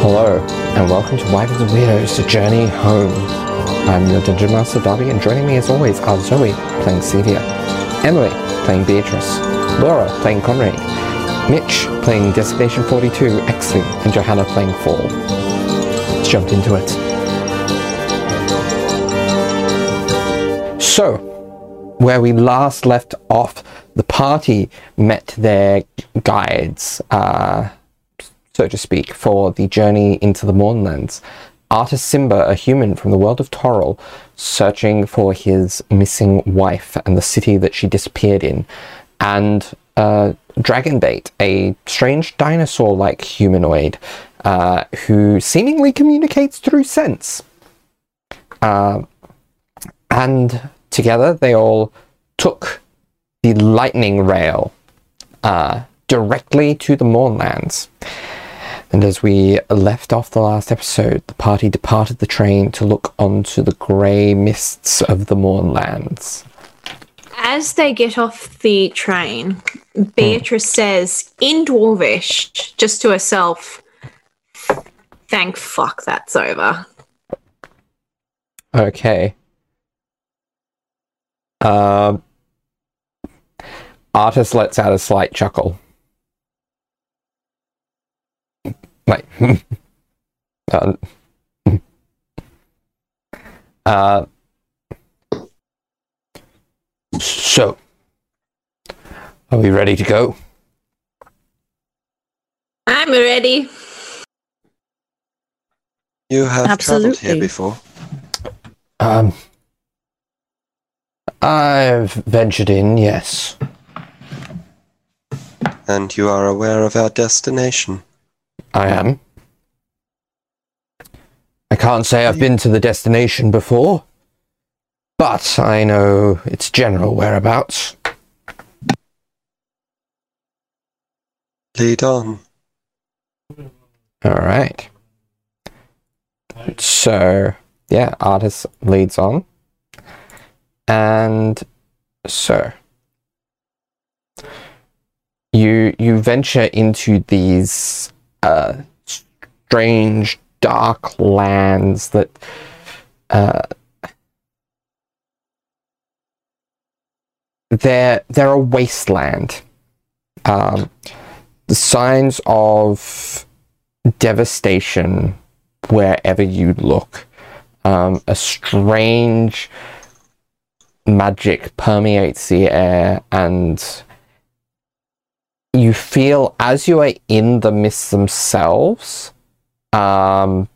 Hello, and welcome to Wyverns and Weirdos, The Journey Home. I'm your Dungeon Master Darby, and joining me as always are Zoe, playing Celia, Emily, playing Beatrice, Laura, playing Conrad, Mitch, playing Destination 42, Exley, and Johanna, playing Fall. Let's jump into it. So, where we last left off, the party met their guides, uh, so to speak, for the journey into the Mournlands. Artus Cimber, a human from the world of Toril, searching for his missing wife and the city that she disappeared in, and uh, Dragonbait, a strange dinosaur like humanoid uh, who seemingly communicates through sense. Uh, and together they all took the lightning rail uh, directly to the Mournlands. And as we left off the last episode, the party departed the train to look onto the grey mists of the Mournlands. As they get off the train, Beatrice says in Dwarvish, just to herself, thank fuck that's over. Okay. Um, Artus lets out a slight chuckle. Like, uh, uh, so, are we ready to go? I'm ready. You have travelled here before. Um, I've ventured in, yes. And you are aware of our destination. I am. I can't say I've been to the destination before, but I know its general whereabouts. Lead on. All right. So, yeah, Artus leads on. And so you you venture into these uh strange dark lands that uh they're they're a wasteland. Um the signs of devastation wherever you look. Um, a strange magic permeates the air, and you feel as you are in the mists themselves um,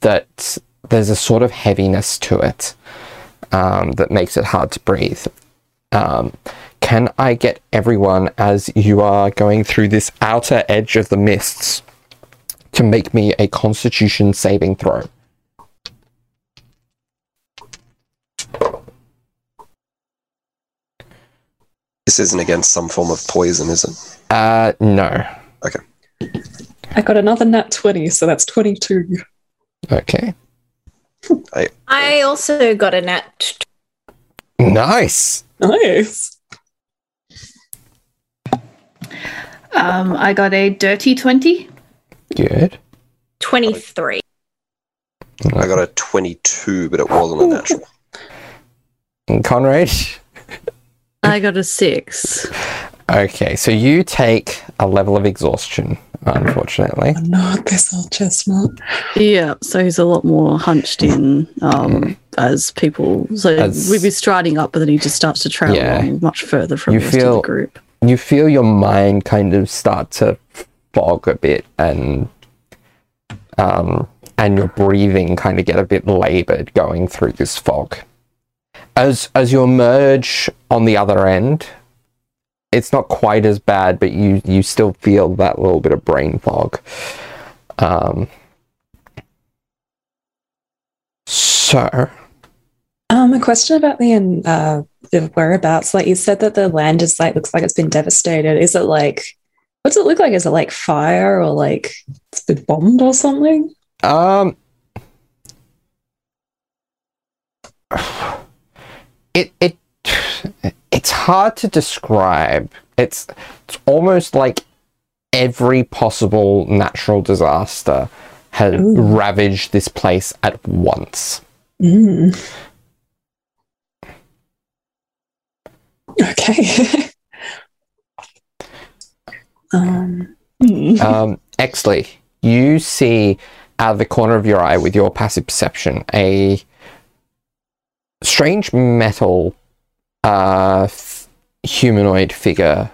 that there's a sort of heaviness to it um, that makes it hard to breathe. Um, can I get everyone as you are going through this outer edge of the mists to make me a constitution saving throw? This isn't against some form of poison, is it? Uh, no. Okay. I got another nat 20, so that's 22. Okay. I also got a nat. Nice. Nice. Um, I got a dirty 20. Good. 23. I got a 22, but it wasn't a natural. And Conrad? I got a 6. Okay, so you take a level of exhaustion, unfortunately. Oh, not this old chestnut. Yeah, so he's a lot more hunched in um, as people. So As- we'd be striding up, but then he just starts to trail Yeah. much further from You the feel- the group. You feel your mind kind of start to fog a bit and um and your breathing kind of get a bit labored going through this fog. As as you emerge on the other end, it's not quite as bad, but you you still feel that little bit of brain fog. Um so Um, a question about the uh the whereabouts. Like you said that the land is like looks like it's been devastated. Is it like what's it look like? Is it like fire or like it's been bombed or something? Um, it it it's hard to describe. It's it's almost like every possible natural disaster had ravaged this place at once. Mm. Okay. um. Um, Exley, you see out of the corner of your eye with your passive perception a strange metal uh, f- humanoid figure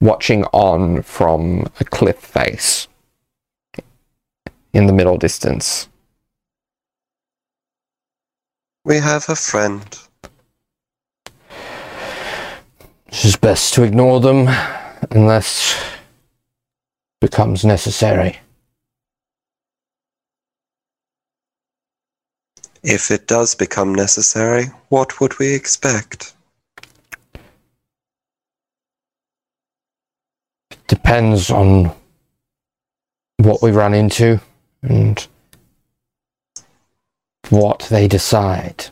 watching on from a cliff face in the middle distance. We have a friend. It's best to ignore them unless becomes necessary. If it does become necessary, what would we expect? It depends on what we run into and what they decide.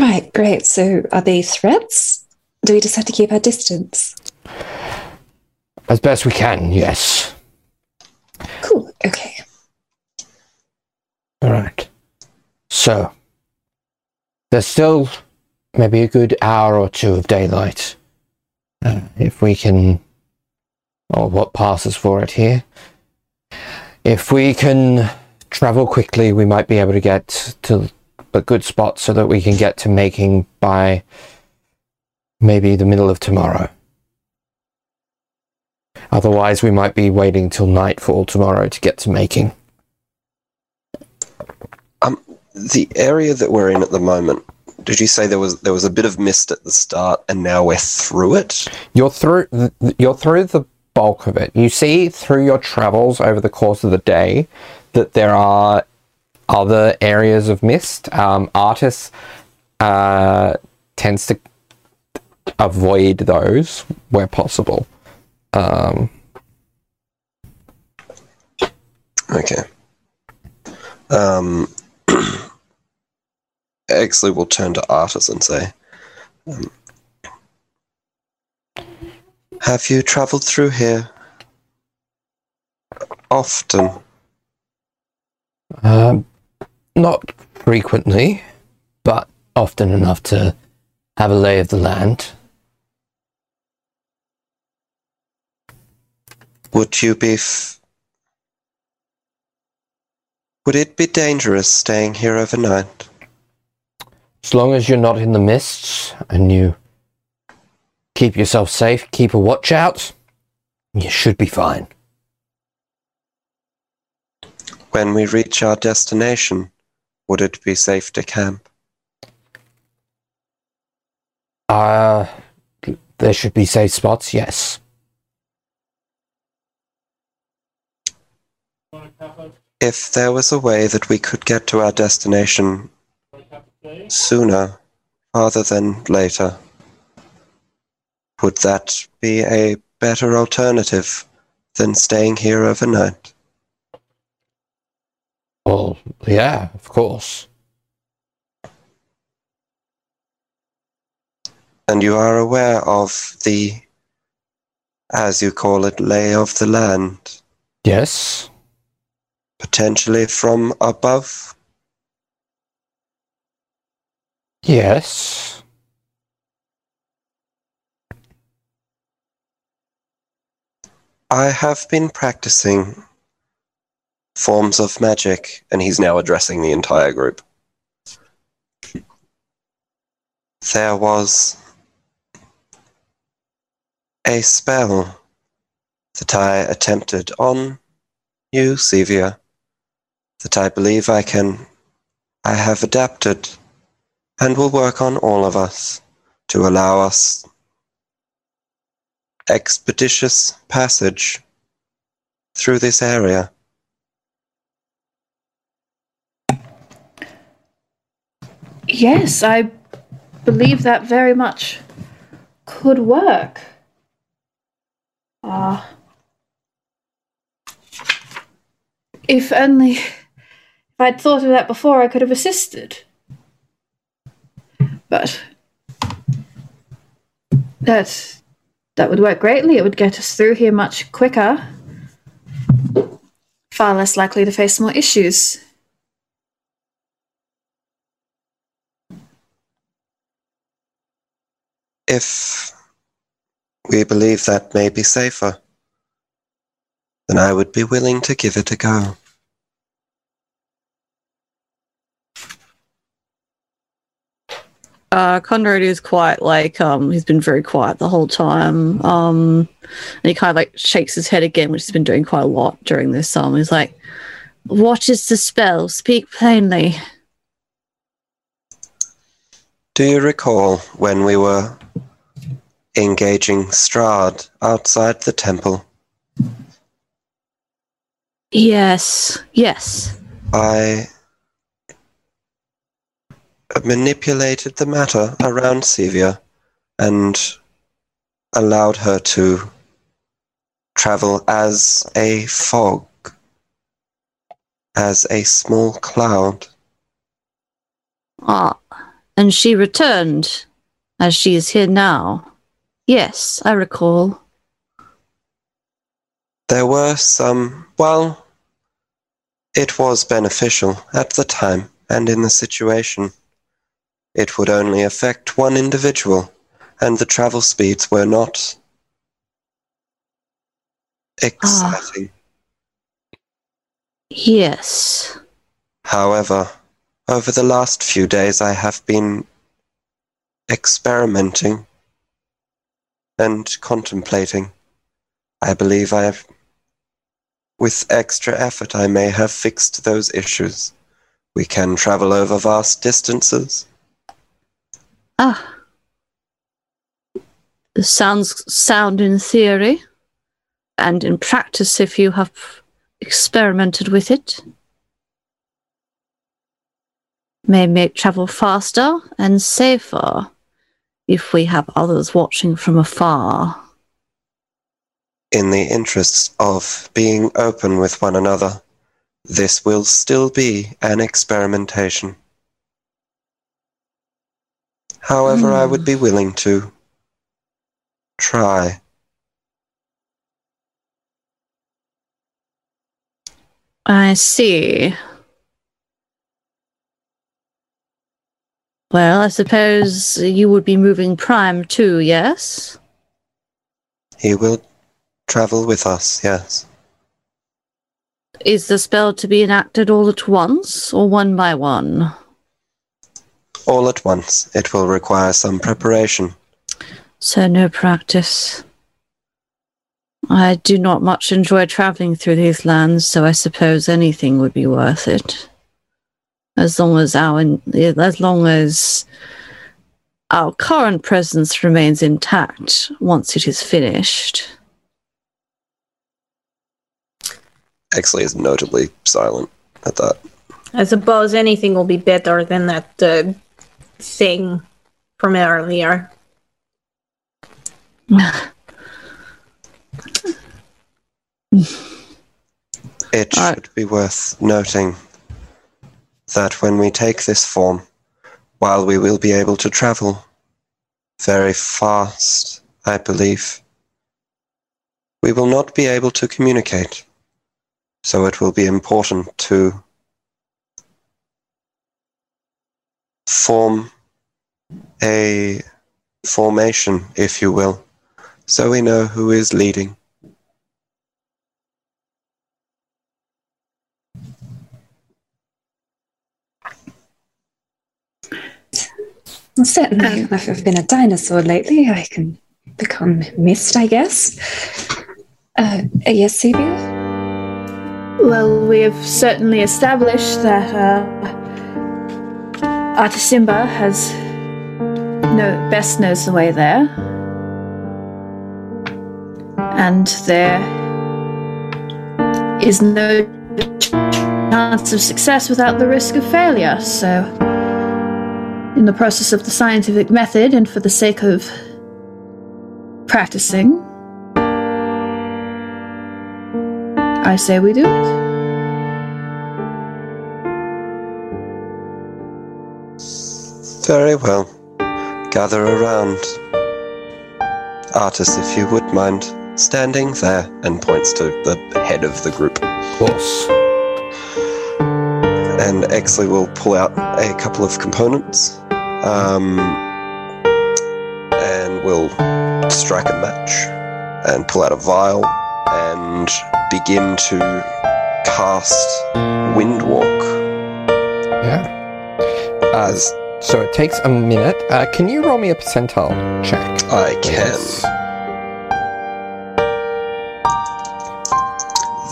right, great. So, are they threats? Do we just have to keep our distance? As best we can, yes. Cool. Okay. All right. So, there's still maybe a good hour or two of daylight. Uh, if we can, or what passes for it here. If we can travel quickly, we might be able to get to a good spot so that we can get to making by maybe the middle of tomorrow. Otherwise, we might be waiting till nightfall tomorrow to get to making. The area that we're in at the moment. Did you say there was there was a bit of mist at the start, and now we're through it? You're through. You're through the bulk of it. You see through your travels over the course of the day that there are other areas of mist. Um, Artus uh, tends to avoid those where possible. Um, Okay. Um, Exley will turn to Artus and say, um, "Have you travelled through here often?" um, not frequently, but often enough to have a lay of the land. Would you be? F- would it be dangerous staying here overnight? As long as you're not in the mists and you keep yourself safe, keep a watch out, you should be fine. When we reach our destination, would it be safe to camp? Uh, there should be safe spots, yes. If there was a way that we could get to our destination sooner rather than later, would that be a better alternative than staying here overnight? Well, yeah, of course. And you are aware of the, as you call it, lay of the land, Yes. Potentially from above? Yes. I have been practicing forms of magic, and he's now addressing the entire group. There was a spell that I attempted on you, Sevia, that I believe I can, I have adapted and will work on all of us to allow us expeditious passage through this area. Yes, I believe that very much could work. Ah. if only I'd thought of that before, I could have assisted. But that That would work greatly. It would get us through here much quicker. Far less likely to face more issues. If we believe that may be safer, then I would be willing to give it a go. Uh, Conrad is quite like um he's been very quiet the whole time. Um, and he kind of like shakes his head again, which he's been doing quite a lot during this song. He's like, "What is the spell? Speak plainly." Do you recall when we were engaging Strahd outside the temple? Yes, yes. I manipulated the matter around Sevia and allowed her to travel as a fog, as a small cloud. Ah, and she returned, as she is here now. Yes, I recall. There were some, well, it was beneficial at the time and in the situation. It would only affect one individual, and the travel speeds were not exciting. Ah, yes. However, over the last few days I have been experimenting and contemplating. I believe I have, with extra effort, I may have fixed those issues. We can travel over vast distances. Ah. This sounds sound in theory, and in practice if you have experimented with it. May make travel faster and safer if we have others watching from afar. In the interests of being open with one another, this will still be an experimentation. However, I would hmm. be willing to try. I see. Well, I suppose you would be moving Prime too, yes? He will travel with us, yes. Is the spell to be enacted all at once or one by one? All at once. It will require some preparation. So, no practice. I do not much enjoy traveling through these lands, so I suppose anything would be worth it. As long as our, as long as our current presence remains intact once it is finished. Exley is notably silent at that. I suppose anything will be better than that uh, thing from earlier. It All right. should be worth noting that when we take this form, while we will be able to travel very fast, I believe, we will not be able to communicate. So it will be important to form a formation, if you will, so we know who is leading. Well, certainly, if I've been a dinosaur lately, I can become mist, I guess. Uh, yes, Sevia? Well, we have certainly established that uh, Artus Cimber has no best knows the way there, and there is no chance of success without the risk of failure. So, in the process of the scientific method, and for the sake of practicing, I say we do it. Very well. Gather around. Artus, if you would mind standing there, and points to the head of the group. Of course. And Exley will pull out a couple of components, um, and will strike a match, and pull out a vial, and begin to cast Windwalk. Yeah. As so it takes a minute. Uh, can you roll me a percentile check? I can.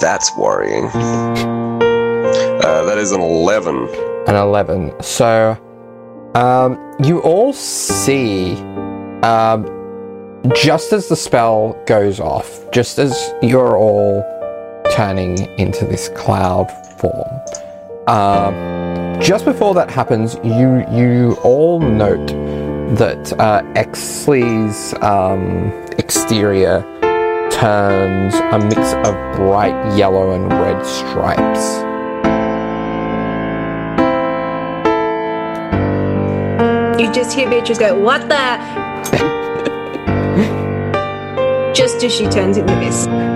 That's worrying. Uh, that is an 11. An 11. So, um, you all see, um, just as the spell goes off, just as you're all turning into this cloud form, um, just before that happens, you you all note that uh, Exley's um, exterior turns a mix of bright yellow and red stripes. You just hear Beatrice go, What the? just as she turns into this. Does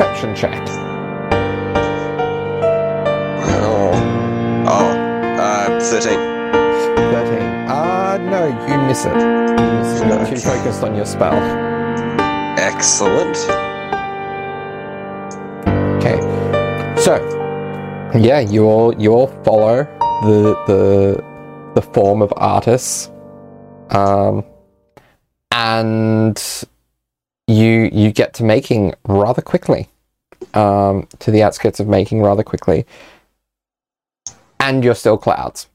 perception check. Oh. Oh. Uh, 13. 13. Uh, no, you miss it. You miss it. You're too focused on your spell. Excellent. Okay. So, yeah, you all you all follow the the the form of artists, um, and you you get to making rather quickly, um, to the outskirts of making rather quickly, and you're still clouds,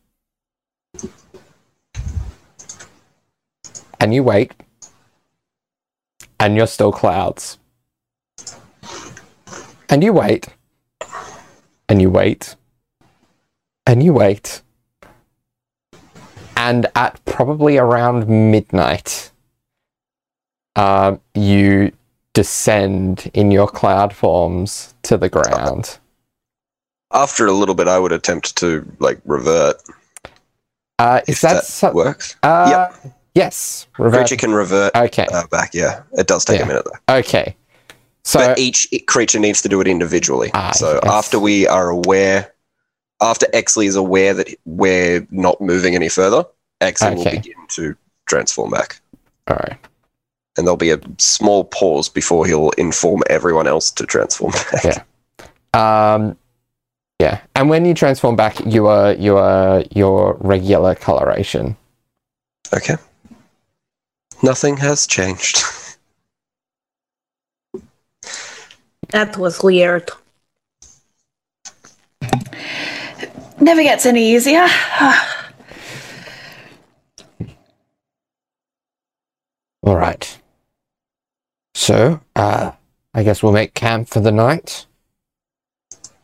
and you wait, and you're still clouds. And you wait. And you wait. And you wait. And at probably around midnight, um, you descend in your cloud forms to the ground. After a little bit, I would attempt to, like, revert. Uh, is If that, that so- works. uh, Yes. Revert. Creature can revert Okay. uh, back, yeah. It does take Yeah. a minute, though. Okay. So but each creature needs to do it individually. Ah, so yes. after we are aware, after Exley is aware that we're not moving any further, Exley will begin to transform back. all right. And there'll be a small pause before he'll inform everyone else to transform back. Yeah. Um, yeah, and when you transform back, you are you are your regular coloration. Okay. Nothing has changed. That was weird. Never gets any easier. All right. So, uh, I guess we'll make camp for the night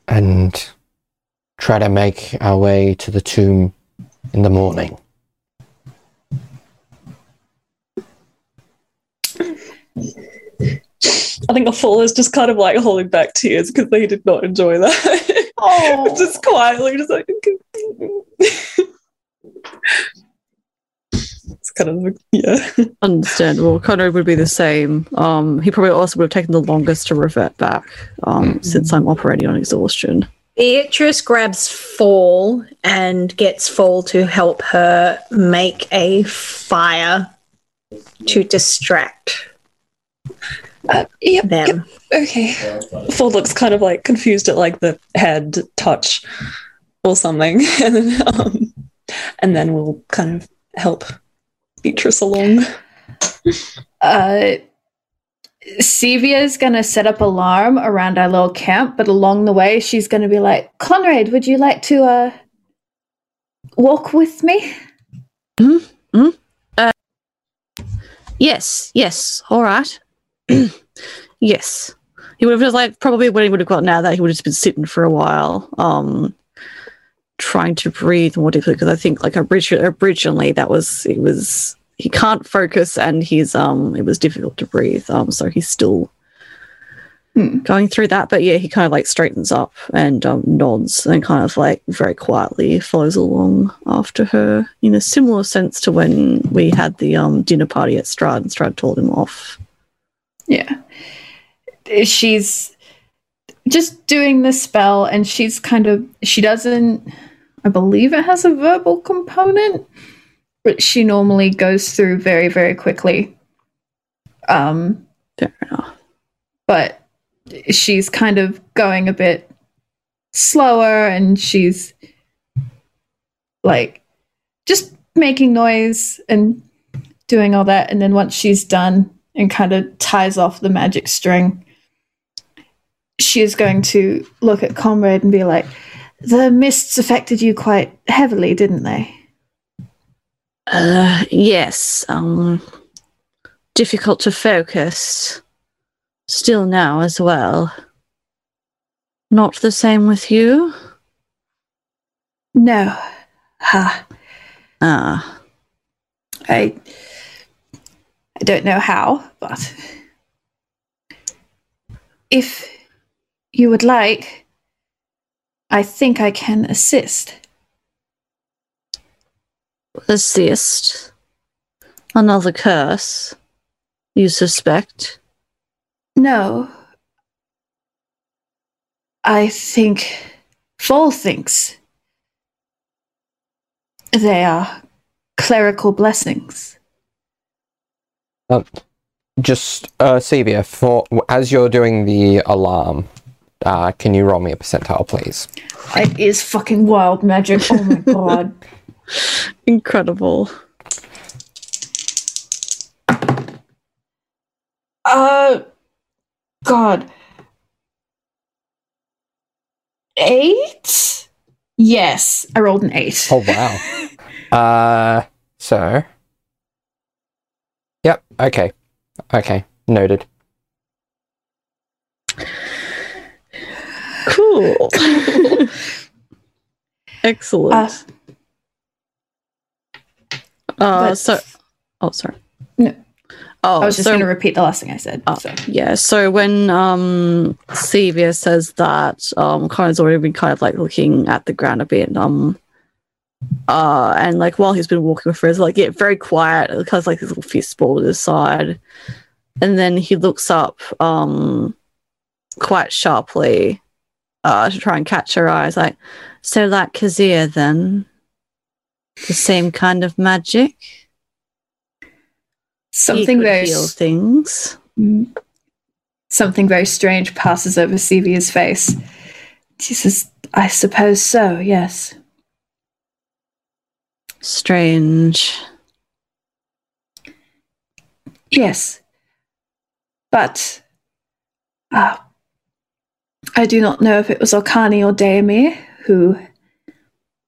and try to make our way to the tomb in the morning. I think Afula is just kind of like holding back tears because they did not enjoy that. Oh. just quietly, just like. It's kind of, yeah. Understandable. Conrad would be the same. Um, he probably also would have taken the longest to revert back, um, since I'm operating on exhaustion. Beatrice grabs Fall and gets Fall to help her make a fire to distract Uh, yep, them. yep, okay. Fall looks kind of like confused at like the head touch or something, and then um, and then we'll kind of help Beatrice along. Uh, Sevia's gonna set up alarm around our little camp, but along the way, she's gonna be like, "Conrad, would you like to uh walk with me?" Hmm. Yes, yes, all right. yes. He would have just like probably when he would have got now that, he would have just been sitting for a while, um, trying to breathe more deeply because I think like originally, originally that was it was he can't focus and he's um it was difficult to breathe. Um so he's still Hmm. going through that. But yeah, he kind of like straightens up and um, nods and kind of like very quietly follows along after her in a similar sense to when we had the um, dinner party at Strahd and Strahd told him off. Yeah. She's just doing the spell and she's kind of she doesn't I believe it has a verbal component, but she normally goes through very, very quickly. Um Fair enough. but she's kind of going a bit slower and she's like just making noise and doing all that and then once she's done and kind of ties off the magic string she is going to look at Conrad and be like the mists affected you quite heavily didn't they Uh, yes. Um, difficult to focus. Still now as well. Not the same with you? no ha Ah, i i don't know how but if you would like i think i can assist assist. Another curse. You suspect? No. I think Fall thinks they are clerical blessings. Um, just uh, Sevia, for as you're doing the alarm, uh, can you roll me a percentile, please? It is fucking wild magic. Oh my god. Incredible. Uh, God. Eight? Yes, I rolled an eight. Oh wow. uh, so. Yep. Okay. Okay. Noted. Cool. Excellent. Uh, Uh, so, oh, sorry. No. Oh, I was just so, going to repeat the last thing I said. Oh, so. yeah. So when um Sevia says that, um, Connor's already been kind of like looking at the ground a bit, um, uh, and like while he's been walking with her, it's like yeah, very quiet, kind of like his little fist ball to his side, and then he looks up, um, quite sharply, uh, to try and catch her eyes, like, so like Kazir then, the same kind of magic. Something very heal things. Mm. Something very strange passes over Sevia's face. She says, I suppose so, yes. Strange. Yes. But uh, I do not know if it was Okani or Daemir who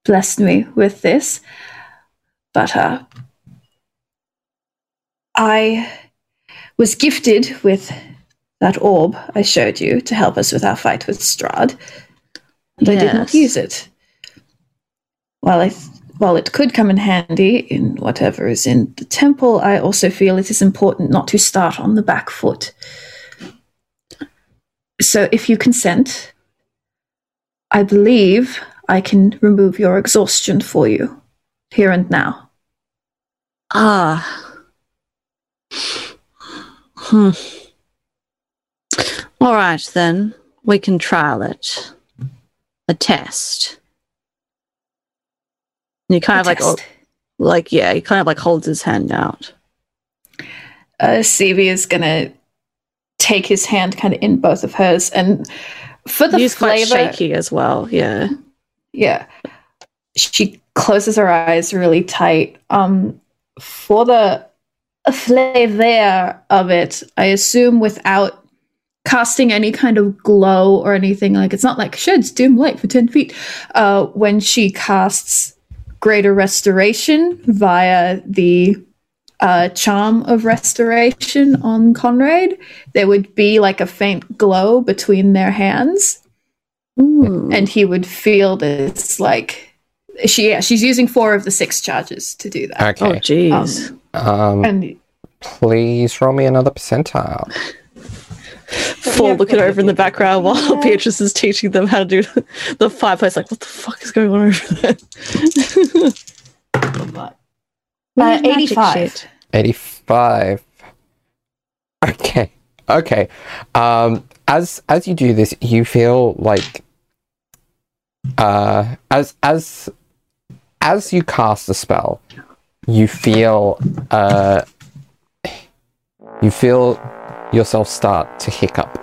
blessed me with this. But uh, I was gifted with that orb I showed you to help us with our fight with Strahd, And I did not use it. While I th- while it could come in handy in whatever is in the temple, I also feel it is important not to start on the back foot. So, if you consent, I believe I can remove your exhaustion for you here and now. Ah. Hmm. All right, then. We can trial it. A test. And he kind of like, oh, like, yeah, he kind of like holds his hand out. uh, Sevi is gonna take his hand kind of in both of hers, and for the He's quite flavor, shaky as well. Yeah. yeah, she closes her eyes really tight. Um, for the flavor of it, I assume without casting any kind of glow or anything like it's not like sheds dim light for 10 feet uh when she casts greater restoration via the uh, charm of restoration on Conrad, there would be like a faint glow between their hands, Ooh. and he would feel this like she yeah, she's using four of the six charges to do that. oh, jeez. Um, Um, and please roll me another percentile. Full Yep, looking over in the background while Yeah. Beatrice is teaching them how to do the fireplace. Like, what the fuck is going on over there? What? Where's Uh, magic 85. okay okay. Um as as you do this you feel like uh as as as you cast the spell you feel uh you feel yourself start to hiccup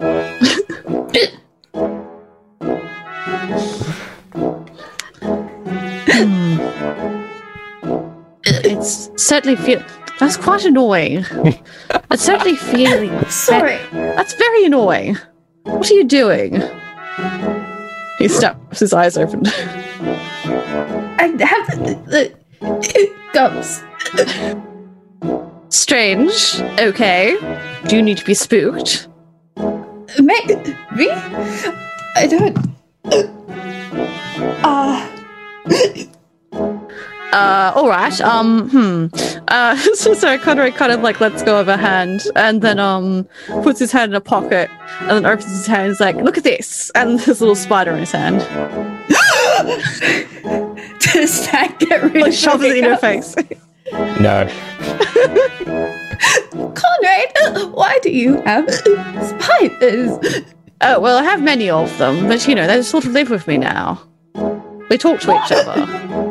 It's certainly feel. That's quite annoying. it's certainly feeling. Sorry. That's very annoying. What are you doing? He snaps his eyes open. I have the, the gums. Strange. Okay. Do you need to be spooked? Me? Me? I don't. Uh, all right. Um, hmm. Uh, so sorry, Conrad kind of like lets go of her hand and then um puts his hand in a pocket and then opens his hand. and is like, look at this, and there's a little spider in his hand. Does that get rid Like of shoves it in her face. no Conrad, why do you have spiders? Oh well, I have many of them, but you know they sort of live with me now. We talk to each other.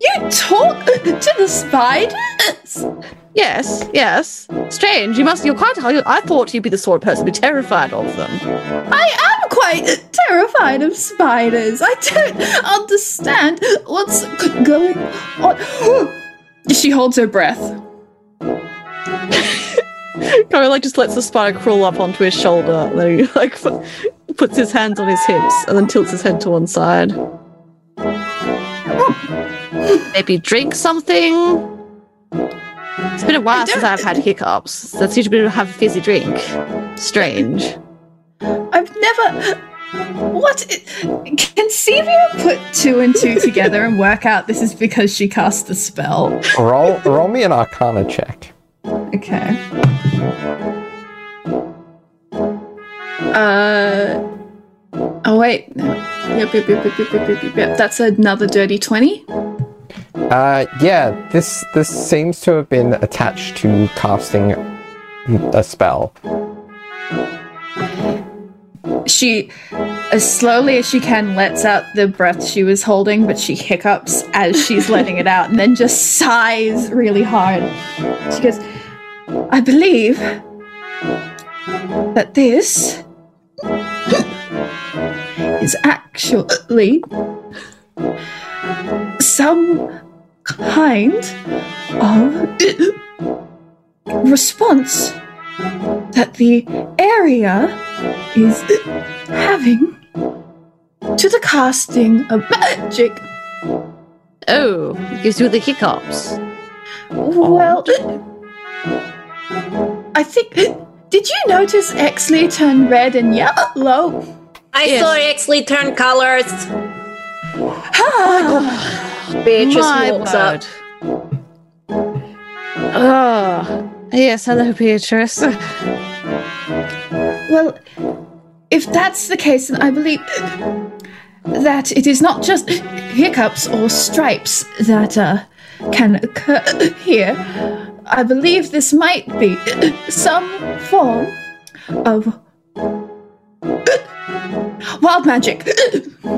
You talk to the spiders? Yes, yes. Strange. You must. You're quite. I thought you'd be the sort of person to be terrified of them. I am quite terrified of spiders. I don't understand what's going on. she holds her breath. Of like just lets the spider crawl up onto his shoulder, then he like pu- puts his hands on his hips, and then tilts his head to one side. Hmm. Maybe drink something. It's been a while since I've had hiccups. That seems to be to have a fizzy drink. Strange. I've never. What? Can Sevia put two and two together and work out this is because she cast the spell? roll roll me an arcana check Okay. Uh. Oh wait. Yep, yep, yep, yep, yep, yep, yep, yep. That's another dirty twenty. Uh, yeah. This this seems to have been attached to casting a spell. She, as slowly as she can, lets out the breath she was holding, but she hiccups as she's letting it out, and then just sighs really hard. She goes, "I believe that this." Is actually some kind of response that the area is having to the casting of magic. Oh, gives you the hiccups. Well, I think. Did you notice Exley turn red and yellow? I Yes. saw Exley turn colors. Beatrice My walks up. word. Oh, yes. Hello, Beatrice. well, if that's the case, then I believe that it is not just hiccups or stripes that uh, can occur here. I believe this might be some form of wild magic.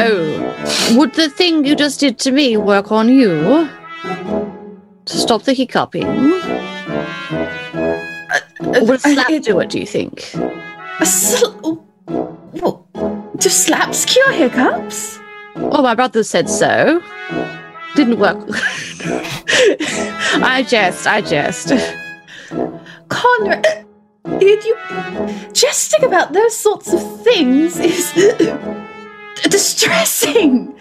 Oh, would the thing you just did to me work on you? To stop the hiccuping? Uh, would a uh, slap It- do it, do you think? a sl- well, do slaps cure hiccups? Oh, my brother said so. Didn't work. I jest, I jest. Conrad, did you jesting about those sorts of things is distressing.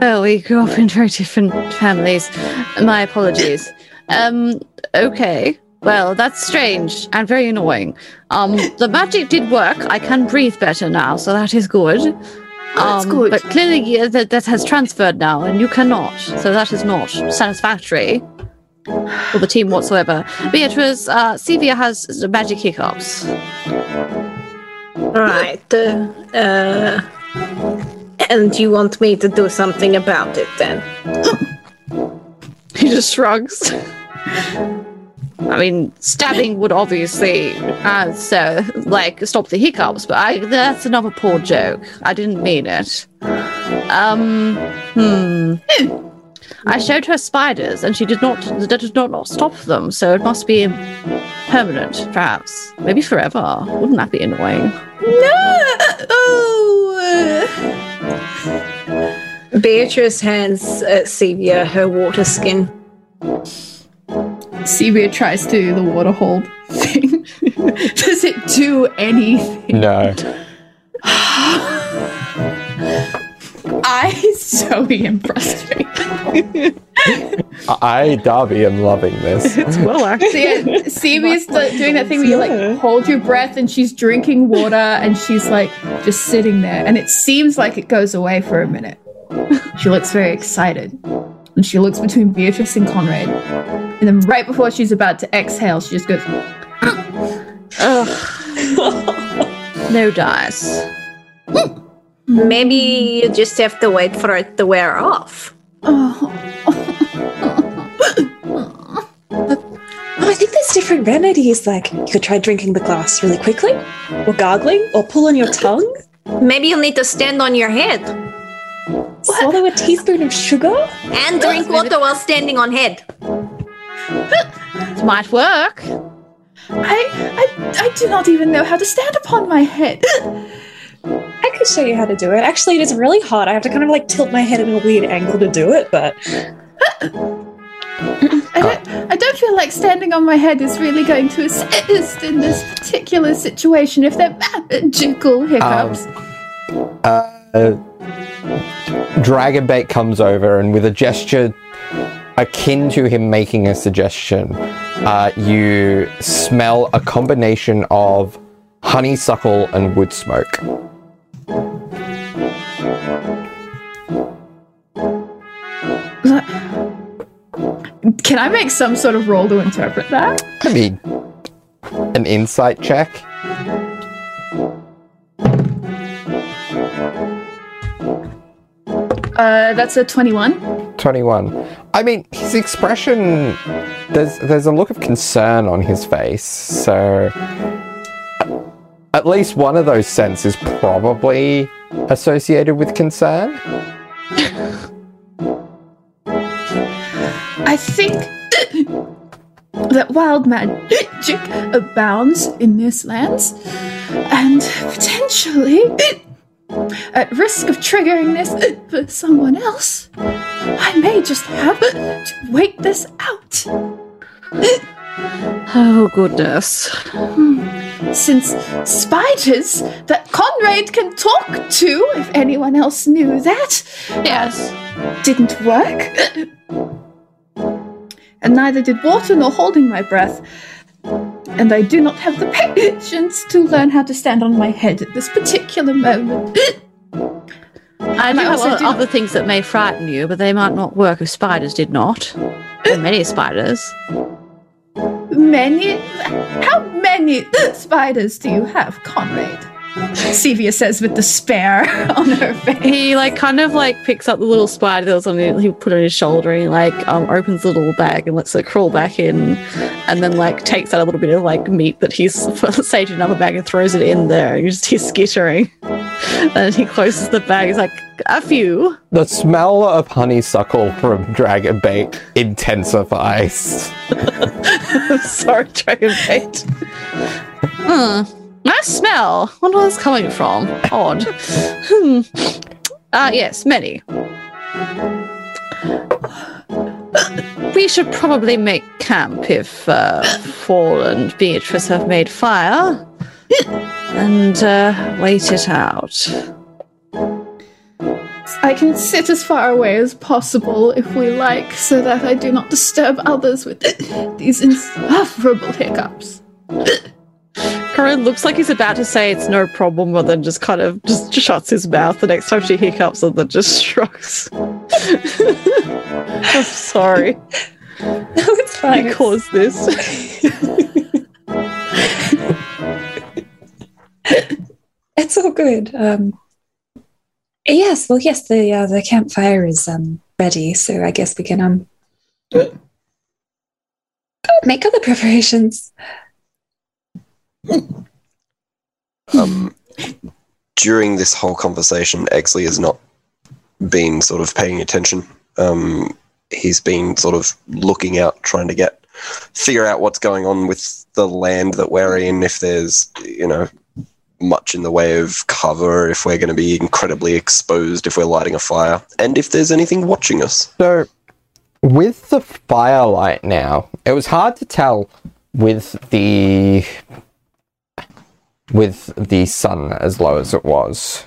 Well, we grew up in very different families. My apologies. Um, okay. Well, that's strange and very annoying. Um, the magic did work. I can breathe better now, so that is good. That's Um, good. But clearly, that, that has transferred now, and you cannot. So that is not satisfactory. Or the team whatsoever. Beatrice, uh, Sevia has magic hiccups. Right. Uh, uh, and you want me to do something about it then? He just shrugs. I mean, stabbing would obviously, uh, so like stop the hiccups, but I, that's another poor joke. I didn't mean it. Um, hmm. I showed her spiders, and she did not that did not, not stop them. So it must be permanent, perhaps, maybe forever. Wouldn't that be annoying? No! Oh! Beatrice hands uh, Sevia her water skin. Sevia tries to do the water hold thing. Does it do anything? No. I Zoe am frustrated. I, Darby, am loving this. It's well So actually. yeah, Sevia's doing that thing where you like hold your breath and she's drinking water and she's like just sitting there and it seems like it goes away for a minute. She looks very excited. And she looks between Beatrice and Conrad. And then right before she's about to exhale, she just goes, no dice. Hmm. Maybe you just have to wait for it to wear off. Oh, Oh, I think there's different remedies. Like you could try drinking the glass really quickly, or gargling, or pull on your tongue. Maybe you'll need to stand on your head Swallow a teaspoon of sugar. and drink water while standing on head. It might work. I, I, I do not even know how to stand upon my head. I could show you how to do it. Actually, it is really hard. I have to kind of like tilt my head in a weird angle to do it, but I don't, I don't feel like standing on my head is really going to assist in this particular situation if they're magical hiccups. Uh, Dragonbait comes over and with a gesture akin to him making a suggestion, uh, you smell a combination of honeysuckle and wood smoke. Can I make some sort of roll to interpret that? I mean, an insight check. Uh, that's a 21. 21. I mean, his expression there's there's a look of concern on his face. So at least one of those scents is probably associated with concern. I think that wild magic abounds in this lands, and potentially, at risk of triggering this for someone else, I may just have to wait this out. Oh goodness. Since spiders that Conrad can talk to, if anyone else knew that, Yes. didn't work. and neither did water nor holding my breath. And I do not have the patience to learn how to stand on my head at this particular moment. I do I have also do- other things that may frighten you, but they might not work if spiders did not. Or many spiders. Many? How many spiders do you have, Conrad? Sevia says with despair on her face. He like kind of like picks up the little spider that was on it, he put on his shoulder and he like um opens the little bag and lets it crawl back in and then like takes out a little bit of like meat that he's saved in another bag and throws it in there. You just hear skittering. And he closes the bag. He's like, a few. The smell of honeysuckle from Dragonbait intensifies. Sorry, Dragon Bait. Hmm. Nice smell. Wonder where it's coming from. Odd. Hmm. Ah, yes, many. We should probably make camp if uh, Fall and Beatrice have made fire and uh, wait it out. I can sit as far away as possible if we like, so that I do not disturb others with these insufferable hiccups. Corinne looks like he's about to say it's no problem, but then just kind of just shuts his mouth the next time she hiccups and then just shrugs. I'm sorry. No, it's fine. You caused this. It's all good. Um, yes, well, yes, the uh, the campfire is um, ready, so I guess we can um make other preparations. Um, during this whole conversation, Exley has not been sort of paying attention. Um, he's been sort of looking out, trying to get figure out what's going on with the land that we're in. If there's you know much in the way of cover, if we're going to be incredibly exposed, if we're lighting a fire, and if there's anything watching us. So, with the firelight now, it was hard to tell with the with the sun as low as it was.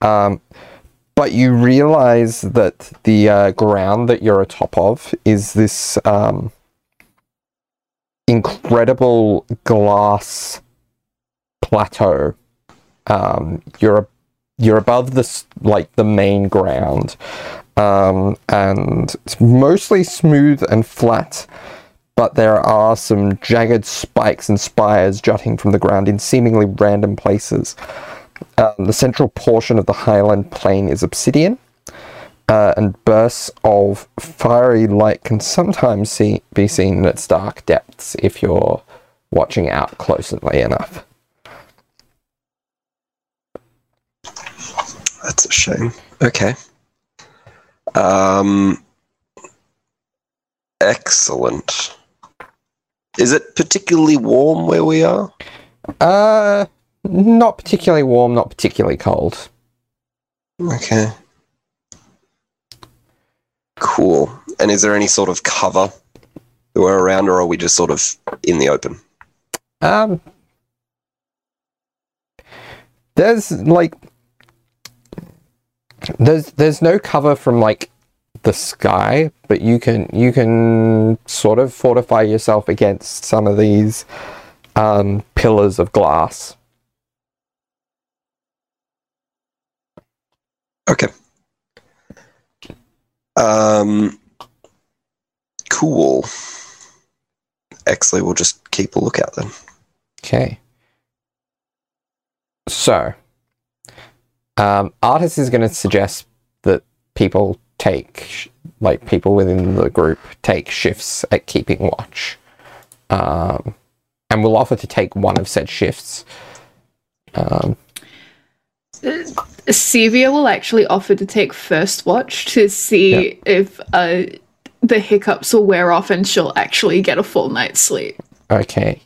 Um, but you realize that the uh, ground that you're atop of is this um, incredible glass plateau. Um, you're you're above this like the main ground, um, and it's mostly smooth and flat. But there are some jagged spikes and spires jutting from the ground in seemingly random places. Um, the central portion of the highland plain is obsidian, uh, and bursts of fiery light can sometimes see, be seen in its dark depths if you're watching out closely enough. That's a shame. Okay. Um. Excellent. Is it particularly warm where we are? Uh, not particularly warm, not particularly cold. Okay. Cool. And is there any sort of cover that we're around, or are we just sort of in the open? Um, there's like, there's there's no cover from like the sky, but you can you can sort of fortify yourself against some of these um, pillars of glass. Okay. Um. Cool. Actually, we'll just keep a lookout then. Okay. So, um, Artus is going to suggest that people take, sh- like, people within the group take shifts at keeping watch. Um, and will offer to take one of said shifts. Um, Sevia will actually offer to take first watch to see if uh, the hiccups will wear off and she'll actually get a full night's sleep okay.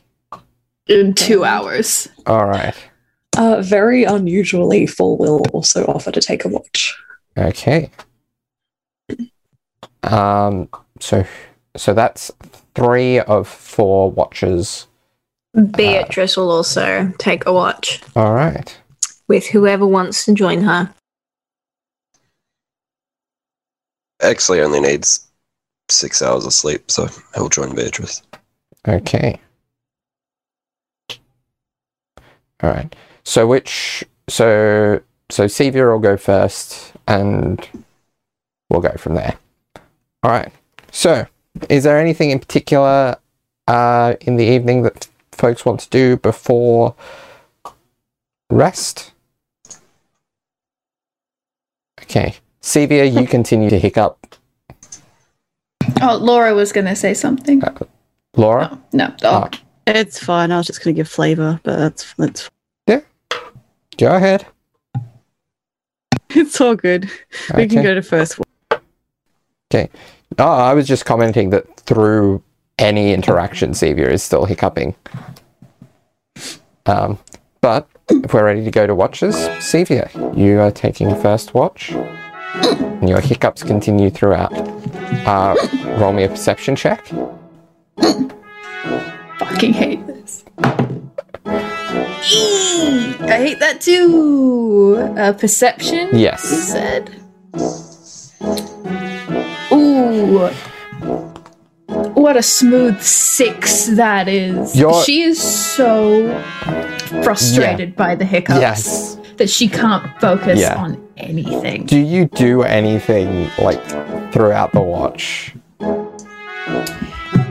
in two hours. All right. Uh, very unusually, Full will also offer to take a watch. Okay. Um, so, so that's three of four watches. Beatrice will also take a watch All right. with whoever wants to join her. Exley only needs six hours of sleep, so he'll join Beatrice. Okay. All right. So which so so Sevia will go first, and we'll go from there. All right. So, is there anything in particular uh, in the evening that folks want to do before rest? Okay, Sevia, you continue to hiccup. Oh, Laura was going to say something. Laura, Oh, no. Oh, Ah. It's fine. I was just going to give flavour, but that's that's Yeah. go ahead. it's all good. We can go to first. Oh, I was just commenting that through any interaction, Sevia is still hiccuping. Um, but if we're ready to go to watches, Sevia, you are taking first watch. And your hiccups continue throughout. Uh, roll me a perception check. fucking hate this. Eee, I hate that too. Uh, perception, you Yes. said. Ooh. What a smooth six that is. You're- She is so frustrated by the hiccups Yes. that she can't focus Yeah. on anything. Do you do anything like throughout the watch?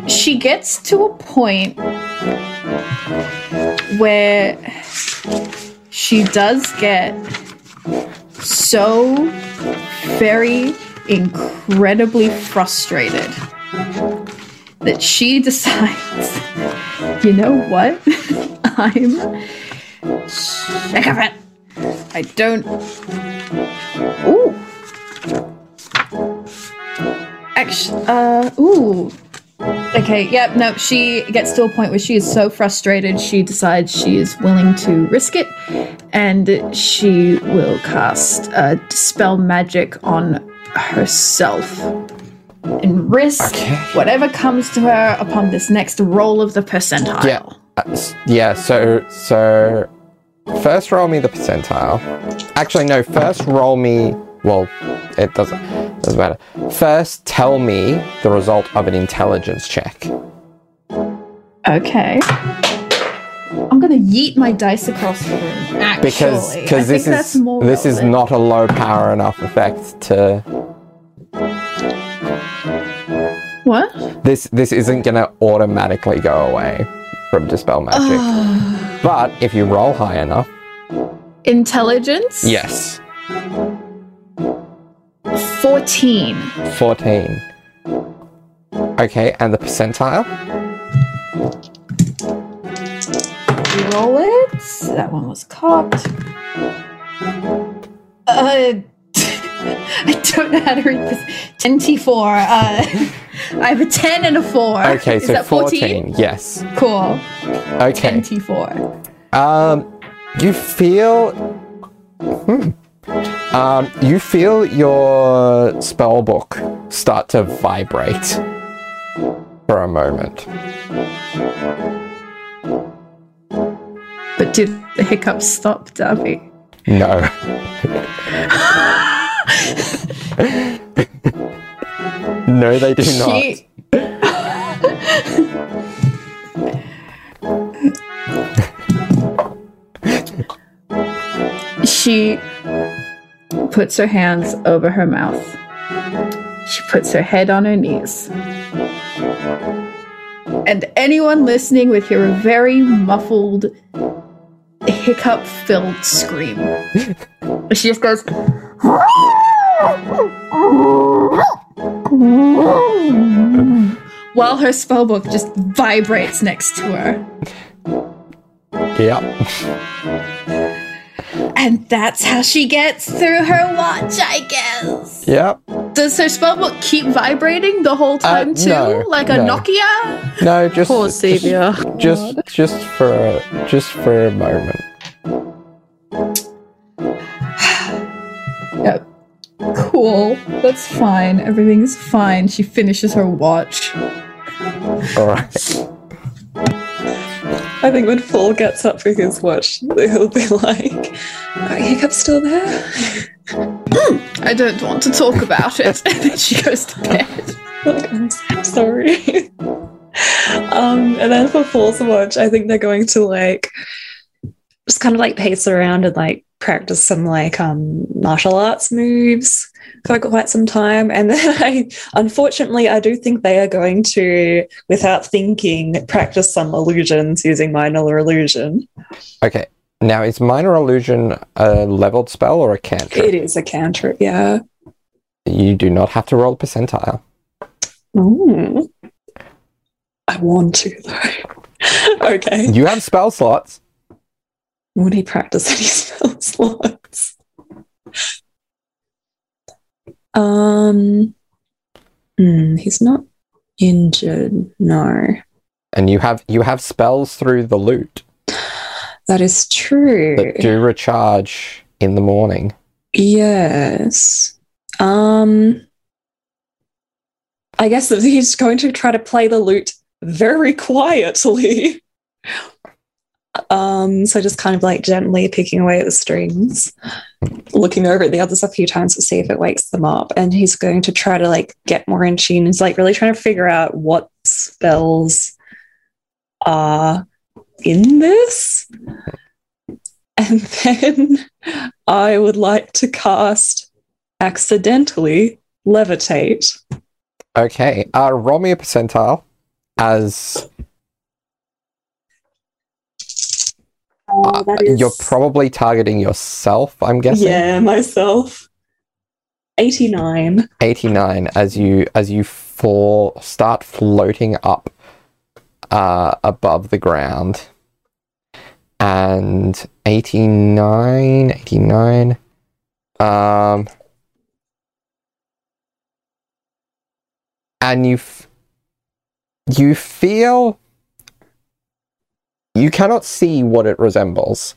she gets to a point where she does get so very incredibly frustrated that she decides, you know what? I'm sick of it. I don't. Ooh. Actually, uh, ooh. Okay, yep, no, she gets to a point where she is so frustrated, she decides she is willing to risk it, and she will cast uh, Dispel Magic on herself. And risk Okay. whatever comes to her upon this next roll of the percentile. Yeah. Uh, yeah, so so first roll me the percentile. Actually no, first roll me well, it doesn't doesn't matter. First tell me the result of an intelligence check. Okay. I'm gonna yeet my dice across the room. Actually, Because I because this think that's is more this is not a low power enough effect to what? this this isn't gonna automatically go away from dispel magic. but if you roll high enough, Intelligence. yes. Fourteen. 14. Okay, and the percentile? Roll it. That one was cocked. Uh, I don't know how to read this. Twenty-four. Uh, I have a ten and a four. Okay, Is so that 14. Yes. Cool. Okay. Twenty-four. Um, you feel. Hmm. Um, you feel your spell book start to vibrate for a moment. But did the hiccups stop, Darby? No. no, they do not. She- she puts her hands over her mouth. She puts her head on her knees. And anyone listening would hear a very muffled, hiccup filled scream. she just goes, while her spellbook just vibrates next to her. Yep. And that's how she gets through her watch, I guess. Yep. Does her spellbook keep vibrating the whole uh, time too? no, like a no. Nokia? No, just Poor just- Just, just for a, just for a moment. Yep. Cool. That's fine. Everything's fine. She finishes her watch. All right. I think when Paul gets up for his watch, he'll be like, Are Hiccup still there? I don't want to talk about it. and then she goes to bed. like, I'm so sorry. um, and then for Paul's watch, I think they're going to like just kind of like pace around and like practice some like um martial arts moves for quite some time. And then I unfortunately I do think they are going to, without thinking, practice some illusions using minor illusion. Okay. Now, is minor illusion a leveled spell or a cantrip? It is a cantrip, yeah. You do not have to roll a percentile. Ooh. I want to though. okay. You have spell slots. Would he practice any spell slots? Um, hmm, he's not injured. No, and you have you have spells through the lute that is true. that do recharge in the morning. Yes. Um, I guess that he's going to try to play the lute very quietly. Um, so just kind of like gently picking away at the strings, looking over at the others a few times to see if it wakes them up. And he's going to try to like get more in tune. He's like really trying to figure out what spells are in this. And then I would like to cast accidentally levitate. Okay, uh, roll me a percentile as Oh, that is you're probably targeting yourself, I'm guessing. yeah myself. Eighty nine. 89 as you as you fall start floating up uh, above the ground and 89 89 um and you f- you feel you cannot see what it resembles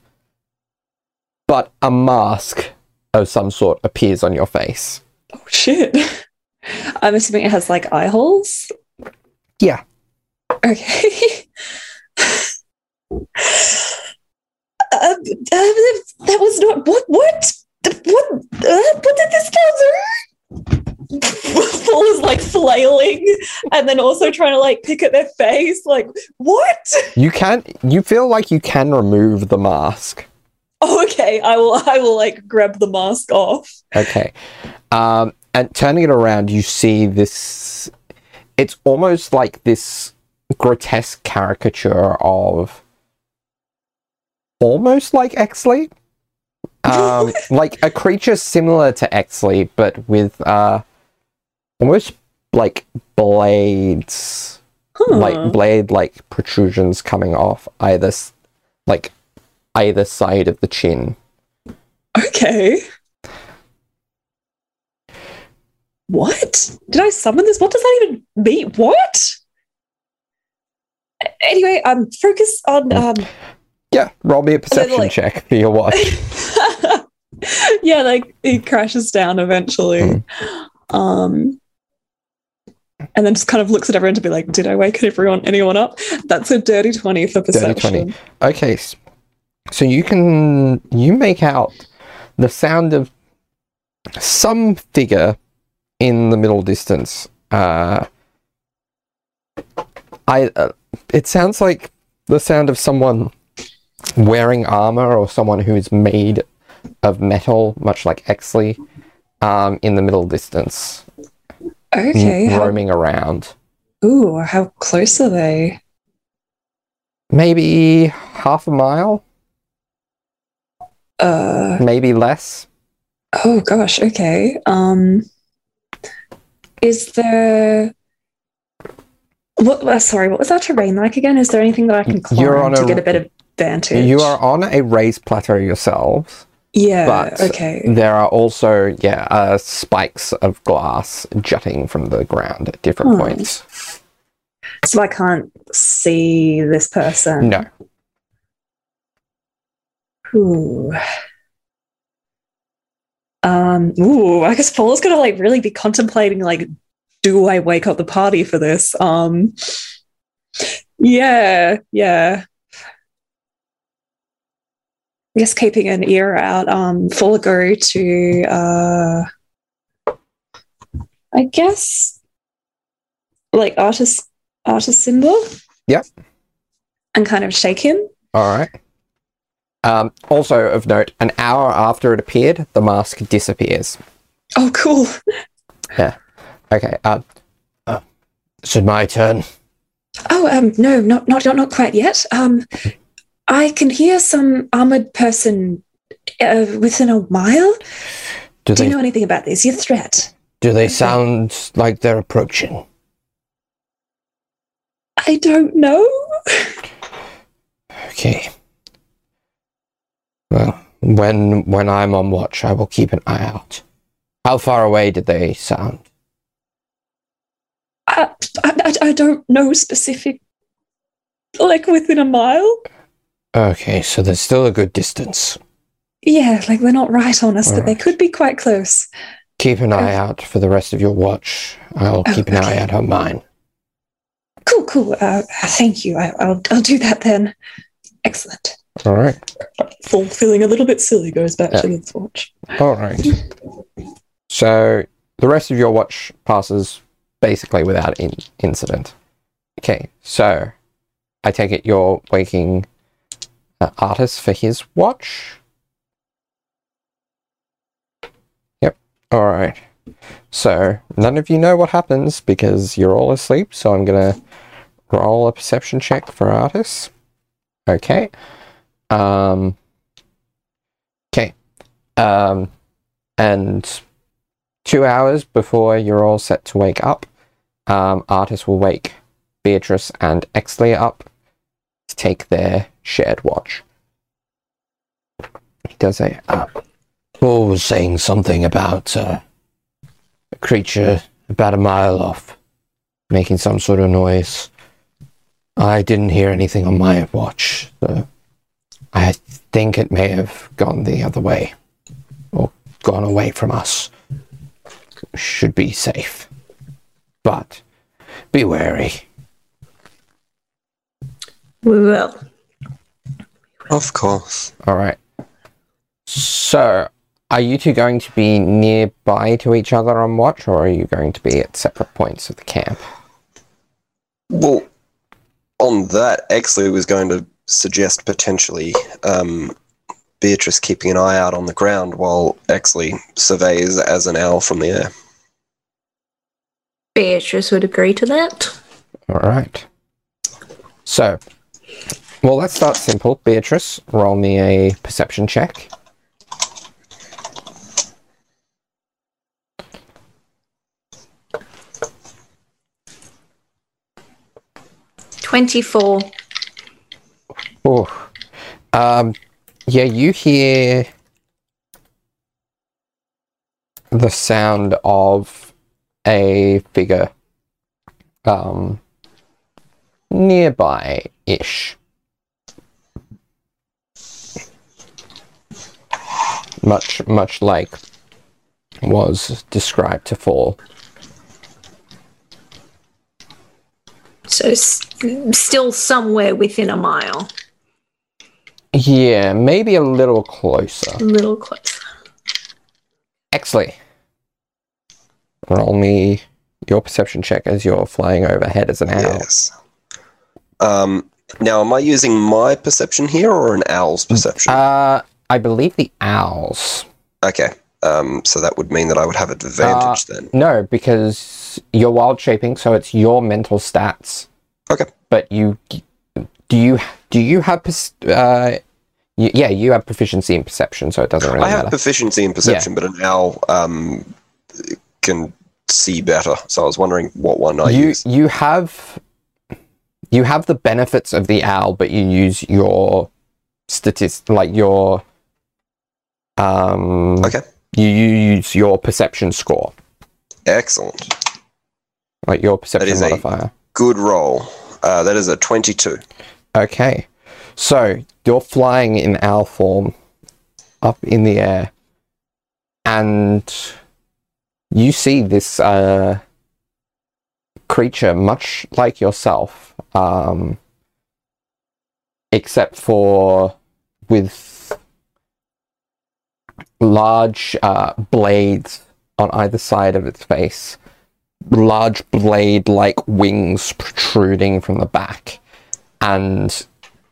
but a mask of some sort appears on your face Oh shit. I'm assuming it has like eye holes. Yeah. Okay. um, uh, that was not what what what uh, what did this do? Is like flailing and then also trying to like pick at their face. Like what? You can you feel like you can remove the mask. Oh, okay. I will. I will like grab the mask off. Okay. Um and turning it around you see this it's almost like this grotesque caricature of almost like Exley. Um like a creature similar to Exley but with uh almost like blades Huh. like blade like protrusions coming off either like either side of the chin. Okay. What? Did I summon this? What does that even mean? What? Anyway, um, focus on um. Yeah, roll me a perception like- check for your watch. yeah, like it crashes down eventually. Um, and then just kind of looks at everyone to be like, "Did I wake everyone, anyone up?" That's a dirty twenty for Dirty perception. 20. Okay, so you can you make out the sound of some figure in the middle distance. Uh, I uh, it sounds like the sound of someone wearing armor or someone who's made of metal, much like Exley, um, in the middle distance, Okay. How, roaming around. ooh, how close are they? Maybe half a mile, Uh. maybe less. Oh gosh. Okay. Um. Is there? What? uh, sorry. What was that terrain like again? Is there anything that I can climb to a- get a bit of vantage? You are on a raised plateau yourselves. Yeah. but okay. There are also, yeah, uh, spikes of glass jutting from the ground at different Hmm. points. So I can't see this person. No. Ooh. Um. Ooh. I guess Paul's gonna like really be contemplating like, do I wake up the party for this? Um. Yeah. Yeah. I guess keeping an ear out. Um. Full go to. Uh. I guess. Like Artus, Artus Cimber. Yep. And kind of shake him. All right. Um, also of note, an hour after it appeared, the mask disappears. Oh, cool. Yeah. Okay. Uh, uh, is it my turn? Oh, um, no, not not not, not quite yet. Um, I can hear some armored person uh, within a mile. Do Do they you know anything about this? Your threat? do they sound like they're approaching? I don't know. Okay. Well, when when I'm on watch, I will keep an eye out. How far away did they sound? I, I, I- I don't know specific. Like within a mile. Okay, so there's still a good distance. Yeah, like they're not right on us, but they could be quite close. Keep an eye out for the rest of your watch. I'll Oh, keep an eye out on mine. Cool, cool. Uh, thank you. I, I'll I'll do that then. Excellent. All right. Full feeling a little bit silly goes back to the watch. All right. So the rest of your watch passes basically without in- incident. Okay, so I take it you're waking uh, Artus for his watch. Yep. All right. So none of you know what happens because you're all asleep. So I'm gonna roll a perception check for Artus. Okay. Um. Okay. Um. And two hours before you're all set to wake up, um, Artus will wake Beatrice and Exley up to take their shared watch. He does say, uh, Paul was saying something about uh, a creature about a mile off making some sort of noise. I didn't hear anything on my watch, so I think it may have gone the other way or gone away from us. Should be safe. But be wary. We will. Of course. All right. So, are you two going to be nearby to each other on watch, or are you going to be at separate points of the camp? Well, on that, Exley was going to suggest potentially um, Beatrice keeping an eye out on the ground while Exley surveys as an owl from the air. Beatrice would agree to that. All right. So, well, let's start simple. Beatrice, roll me a perception check. Twenty-four. Oh, um, yeah, you hear the sound of a figure, um, nearby-ish. Much, much like was described to fall. So s- still somewhere within a mile. Yeah, maybe a little closer. A little closer. Exley, roll me your perception check as you're flying overhead as an owl. Yes. Um, now, am I using my perception here or an owl's perception? Uh, I believe the owls. okay. Um, so that would mean that I would have advantage then. No, because you're wild shaping, so it's your mental stats. Okay. But you do you do you have uh, you, yeah you have proficiency in perception, so it doesn't really matter. I have matter. proficiency in perception, but an owl um, can see better. So I was wondering what one I you use. you have you have the benefits of the owl, but you use your statist like your um Okay. you, use your perception score Excellent. like your perception is a- modifier Good roll. Uh, that is a 22. okay so you're flying in owl form up in the air and you see this uh creature much like yourself um except for with large uh, blades on either side of its face, large blade like wings protruding from the back, and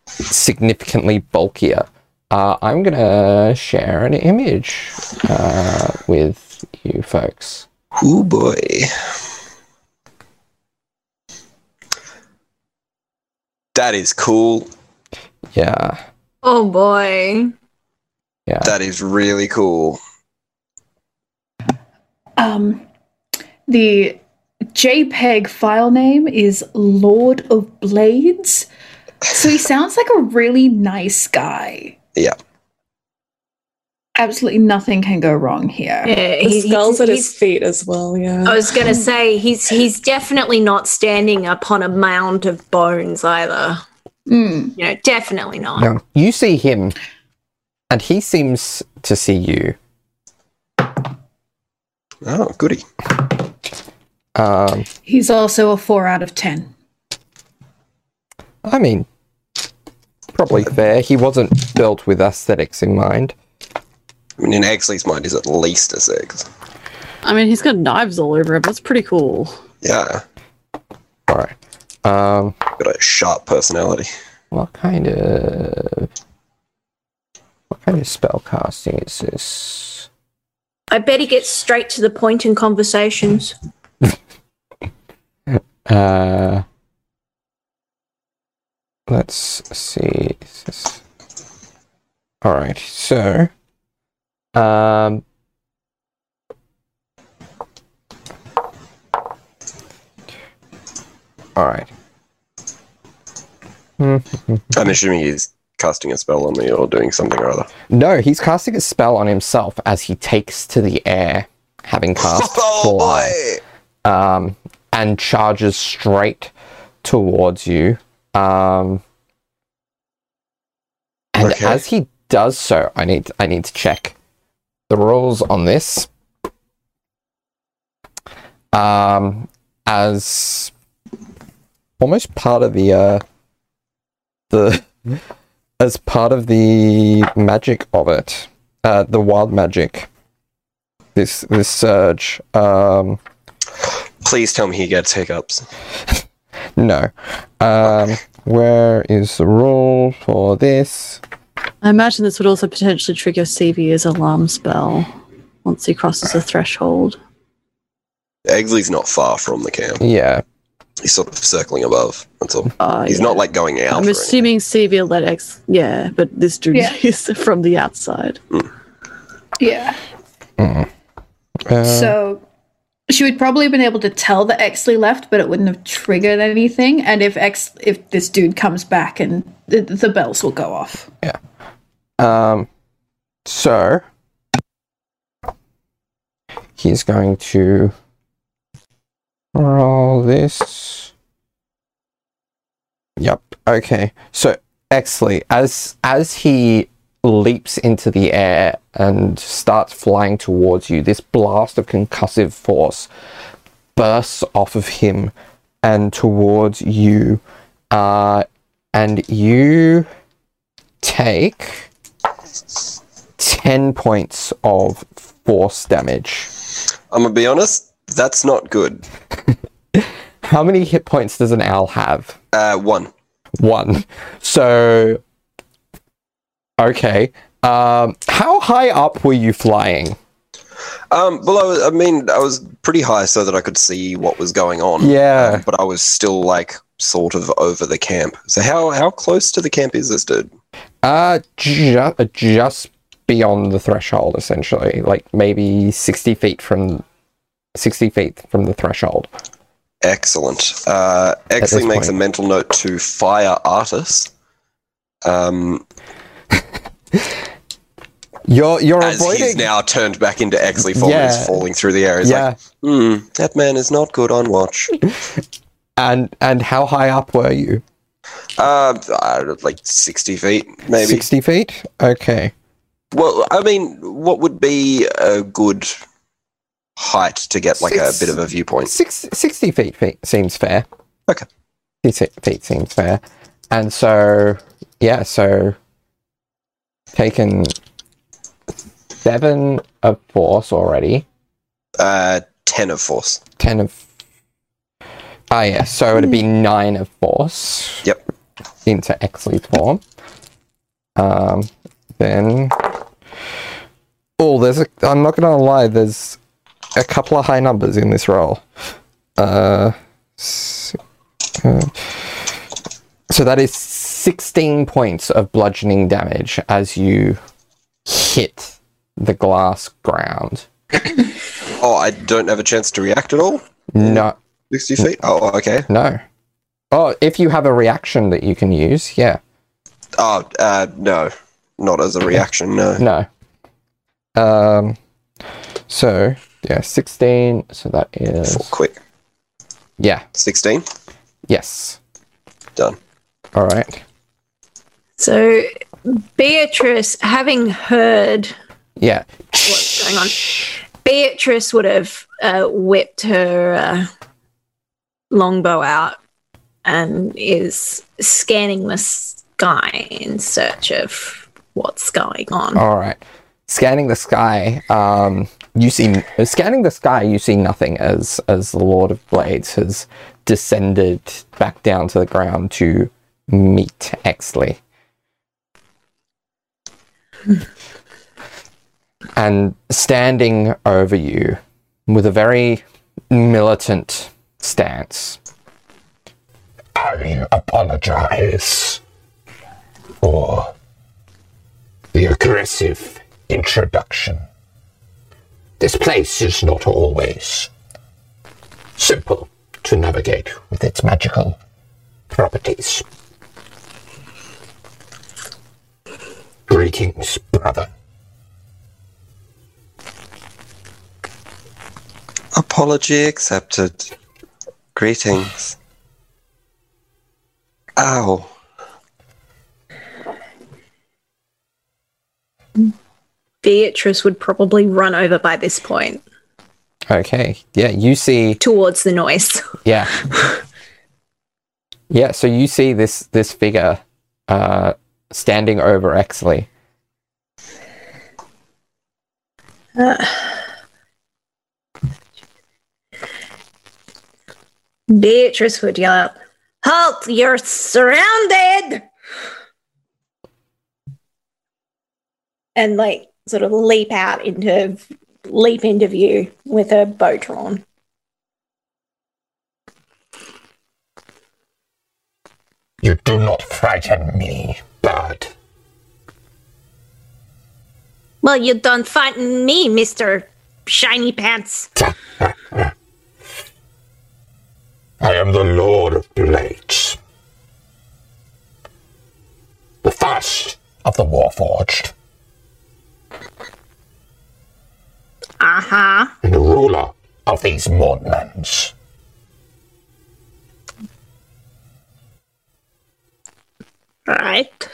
significantly bulkier. Uh, I'm gonna share an image uh, with you folks. Oh boy. That is cool. Yeah, Oh boy. Yeah. That is really cool. Um, the JPEG file name is Lord of Blades. So he sounds like a really nice guy. Yeah. Absolutely nothing can go wrong here. Yeah, The skulls he's- at his feet as well, yeah. I was gonna say he's he's definitely not standing upon a mound of bones either. Mm. You know, definitely not. Now you see him, and he seems to see you. Oh, goody. Um, He's also a 4 out of 10. I mean, probably fair. He wasn't built with aesthetics in mind. I mean, in Exley's mind, is at least a six. I mean, he's got knives all over him. That's pretty cool. Yeah. All right. Um, Got a sharp personality. what kind of what kind of spell casting is this? I bet he gets straight to the point in conversations. Uh, let's see. All right, so, um, all right. I'm assuming he's casting a spell on me or doing something or other. No, he's casting a spell on himself as he takes to the air, having cast fly. um, and charges straight towards you. Um, and Okay. as he does so, I need I need to check the rules on this. Um, as almost part of the uh, the as part of the magic of it, uh, the wild magic. This this surge. Um, Please tell me he gets hiccups. no. Um, where is the rule for this? I imagine this would also potentially trigger Sevia's alarm spell once he crosses the threshold. Exley's not far from the camp. Yeah. He's sort of circling above. That's all. Uh, He's yeah. not like going out. I'm assuming Sevia let X. Yeah, but this dude Yeah. is from the outside. Yeah. Uh, so she would probably have been able to tell that Exley left, but it wouldn't have triggered anything. And if X, if this dude comes back, and the, the bells will go off. Yeah. Um, so he's going to roll this. Yep. Okay. So Exley, as as he leaps into the air and starts flying towards you, this blast of concussive force bursts off of him and towards you, uh, and you take 10 points of force damage. I'm gonna be honest. That's not good. How many hit points does an owl have? Uh, one. One. So, okay. Um, how high up were you flying? Um, well, I, was, I mean, I was pretty high so that I could see what was going on. Yeah. Um, but I was still like sort of over the camp. So how how close to the camp is this dude? Uh, ju- just beyond the threshold, essentially. Like maybe 60 feet from 60 feet from the threshold. Excellent. Uh, Exley makes a mental note to fire Artus. Um, You're you're as avoiding. he's now turned back into Exley form Yeah. falling through the air. He's yeah. like, hmm, that man is not good on watch. and and how high up were you? uh, uh, like 60 feet, maybe. 60 feet? Okay. Well, I mean, what would be a good height to get like Six- a bit of a viewpoint? Six, 60 feet, feet seems fair. Okay. 60 feet seems fair. And so, yeah, so taken seven of force already, Uh, 10 of force. 10 of. Ah, yeah, so it'd be nine of force. Yep. Into Exley's form. Um, then. Oh, there's a. I'm not gonna lie, there's a couple of high numbers in this roll. Uh, uh, so that is 16 points of bludgeoning damage as you hit the glass ground. Oh, I don't have a chance to react at all? No, 60 feet? Oh, okay. no. Oh, if you have a reaction that you can use, yeah. Oh, uh, no. Not as a reaction, no. No. Um. So yeah, 16. So that is For quick. yeah. 16? Yes. Done. All right. So Beatrice, having heard Yeah. what's going on, Beatrice would have uh, whipped her uh, longbow out and is scanning the sky in search of what's going on. All right. Scanning the sky, um, you see scanning the sky. You see nothing as as the Lord of Blades has descended back down to the ground to meet Exley. and standing over you with a very militant stance. I apologize for the aggressive introduction. This place is not always simple to navigate with its magical properties. Greetings, brother. Apology accepted. Greetings. Ow. Beatrice would probably run over by this point Okay, yeah, you see towards the noise. Yeah. yeah, so you see this this figure uh standing over Exley. Beatrice would yell out, Halt! You're surrounded! And like sort of leap out into leap into view with a bow drawn. You do not frighten me, bird. Well, you don't frighten me, Mr. Shiny Pants. I am the Lord of Blades. The first of the Warforged, Uh huh. and the ruler of these Mournlands. Right.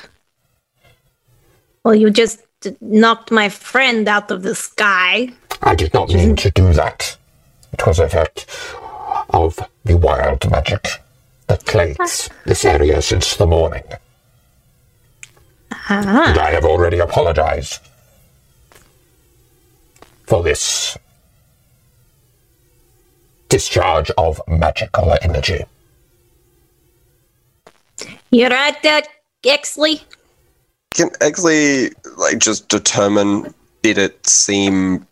Well, you just knocked my friend out of the sky. I did not mean to do that. It was a effect of the wild magic that plagues this area since the mourning. Ah. And I have already apologized for this discharge of magical energy. you're right there, Exley? Can Exley like just determine did it seem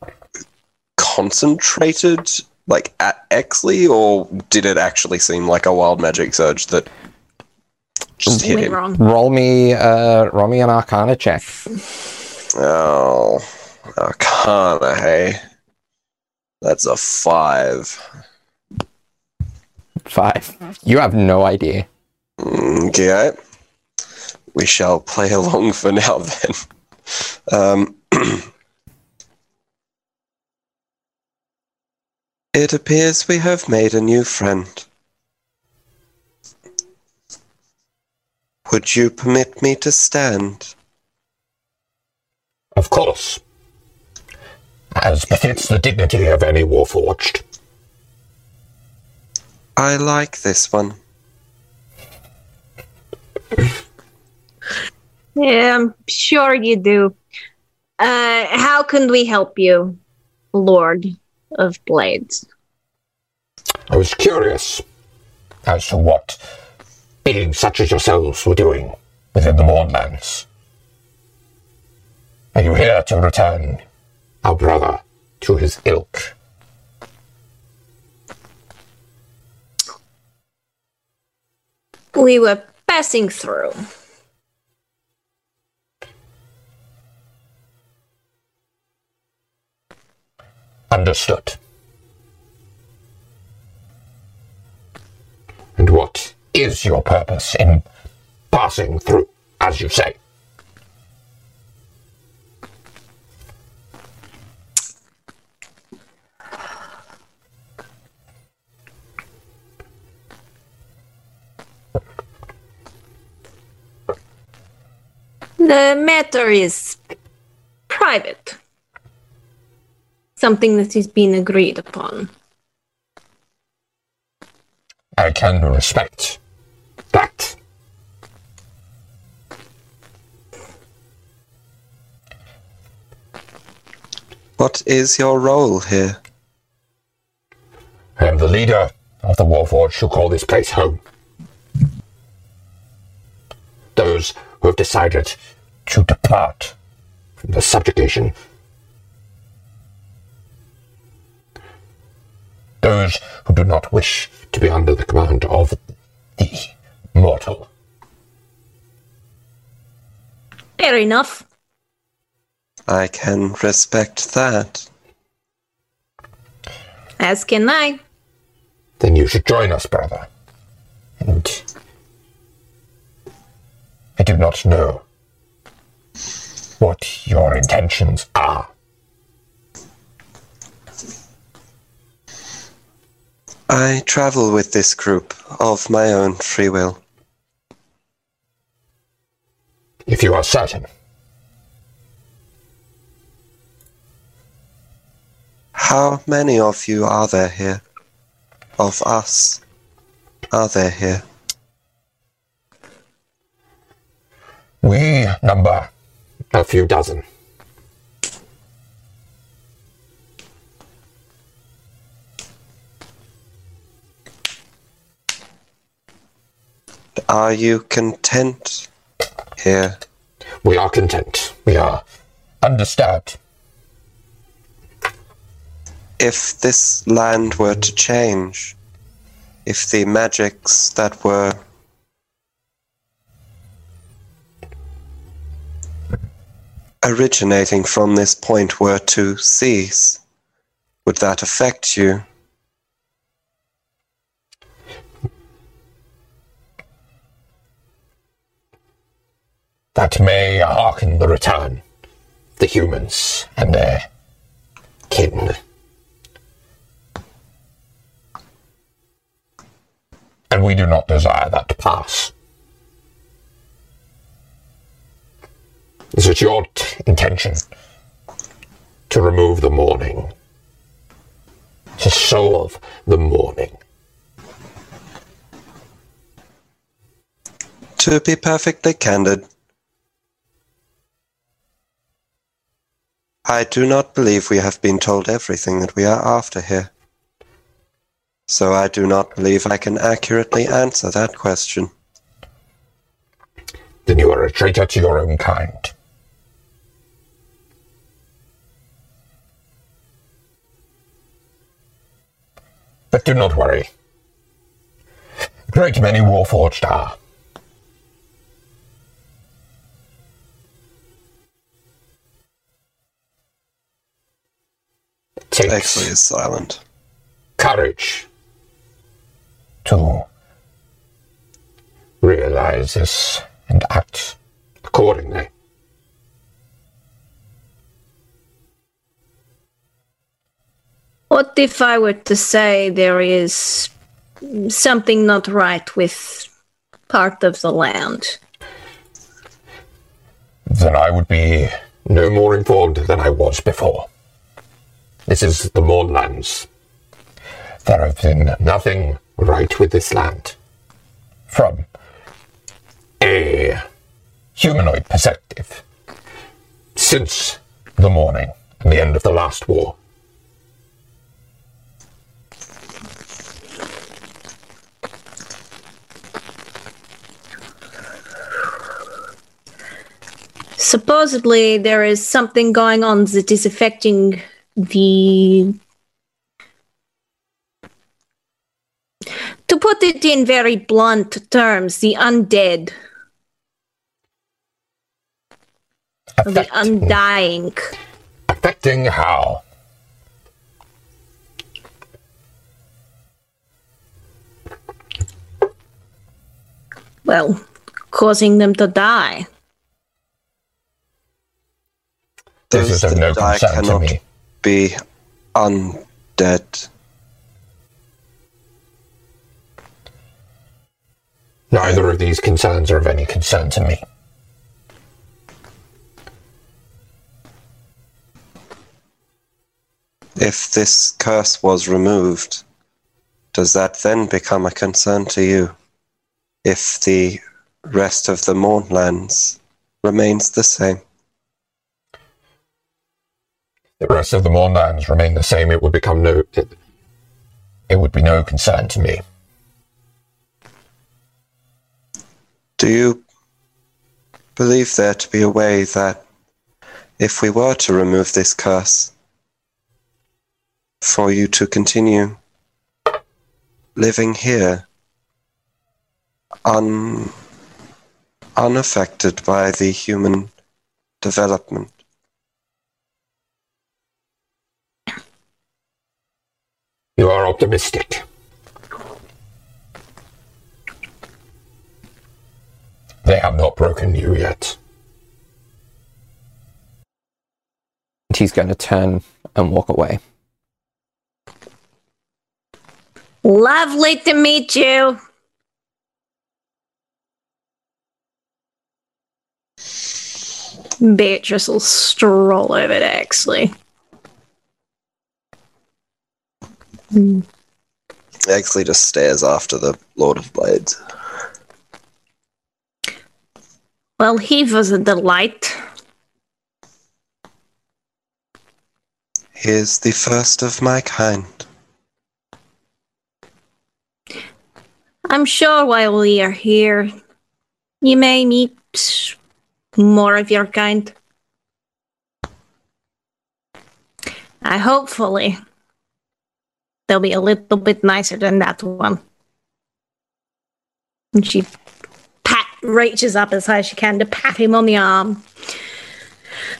concentrated like at Exley or did it actually seem like a wild magic surge that just hit Went him? wrong. Roll me uh roll me an arcana check. Oh, Arcana, hey. That's a five. Five. You have no idea. Okay. We shall play along for now then. Um, it appears we have made a new friend. Would you permit me to stand? Of course. As befits the dignity of any Warforged. I like this one. Yeah, I'm sure you do. Uh, how can we help you, Lord of Blades? I was curious as to what beings such as yourselves were doing within the Mournlands. Are you here to return our brother to his ilk? We were passing through. Understood. And what is your purpose in passing through, as you say? The matter is private. Something that is being agreed upon. I can respect that. What is your role here? I am the leader of the Warforged who call this place home. Those who have decided to depart from the subjugation. Those who do not wish to be under the command of the mortal. Fair enough. I can respect that. As can I. Then you should join us, brother. And I do not know what your intentions are. I travel with this group of my own free will. If you are certain. How many of you are there here? Of us? Are there here? We number a few dozen. Are you content here? We are content. We are undisturbed. If this land were to change, if the magics that were originating from this point were to cease, would that affect you? That may hearken the return. The humans and their kin. And we do not desire that to pass. Is it your t- intention to remove the mourning? To solve the mourning? To be perfectly candid, I do not believe we have been told everything that we are after here. So I do not believe I can accurately answer that question. Then you are a traitor to your own kind. But do not worry. A great many Warforged are. It takes Exley is silent. courage to realize this and act accordingly. What if I were to say there is something not right with part of the land? Then I would be no more informed than I was before. This is the Mournlands. There have been nothing right with this land. From a humanoid perspective, since the mourning and the end of the last war. Supposedly, there is something going on that is affecting the. To put it in very blunt terms, the undead, the undying. affecting how? Well, causing them to die. This is of no concern to cannot me. be undead. Neither of these concerns are of any concern to me. If this curse was removed, does that then become a concern to you? If the rest of the Mournlands remains the same? The rest of the Mournlands remain the same, it would become no. It, it would be no concern to me. Do you believe there to be a way that if we were to remove this curse, for you to continue living here, un, unaffected by the human development. You are optimistic. They have not broken you yet. And he's going to turn and walk away. Lovely to meet you. Beatrice will stroll over to Exley. Exley just stares after the Lord of Blades. Well, he was a delight. He is the first of my kind. I'm sure while we are here, you may meet more of your kind. I hopefully they'll be a little bit nicer than that one. And she pat reaches up as high as she can to pat him on the arm.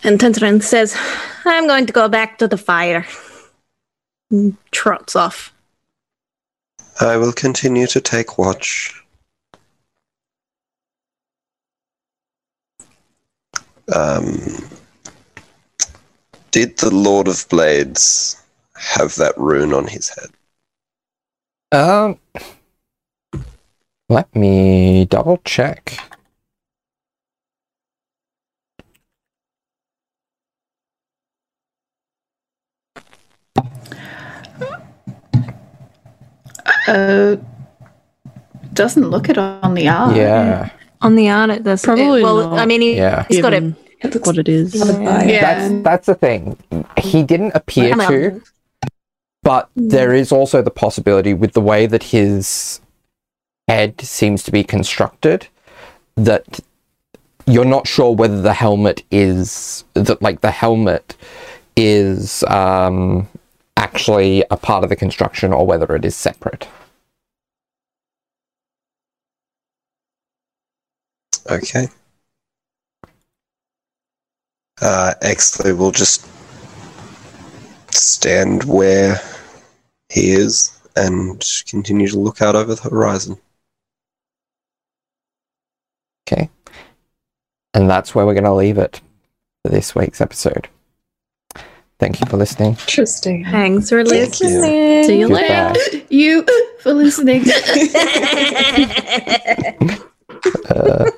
And and says, I'm going to go back to the fire. And trots off. I will continue to take watch. Um, did the Lord of Blades have that rune on his head? Um, let me double check. Uh, doesn't look it on the art. yeah, On the art, it does. Probably well, not. I mean, he, yeah. he's got a. Given It looks what it is. Yeah. That's that's the thing. He didn't appear Come on. to, but there is also the possibility with the way that his head seems to be constructed that you're not sure whether the helmet is that like the helmet is um actually a part of the construction or whether it is separate. Okay. Uh, Exley will just stand where he is and continue to look out over the horizon. Okay. And that's where we're going to leave it for this week's episode. Thank you for listening. Interesting. Thanks for Thank you. listening. See you Goodbye. later. You for listening. Uh,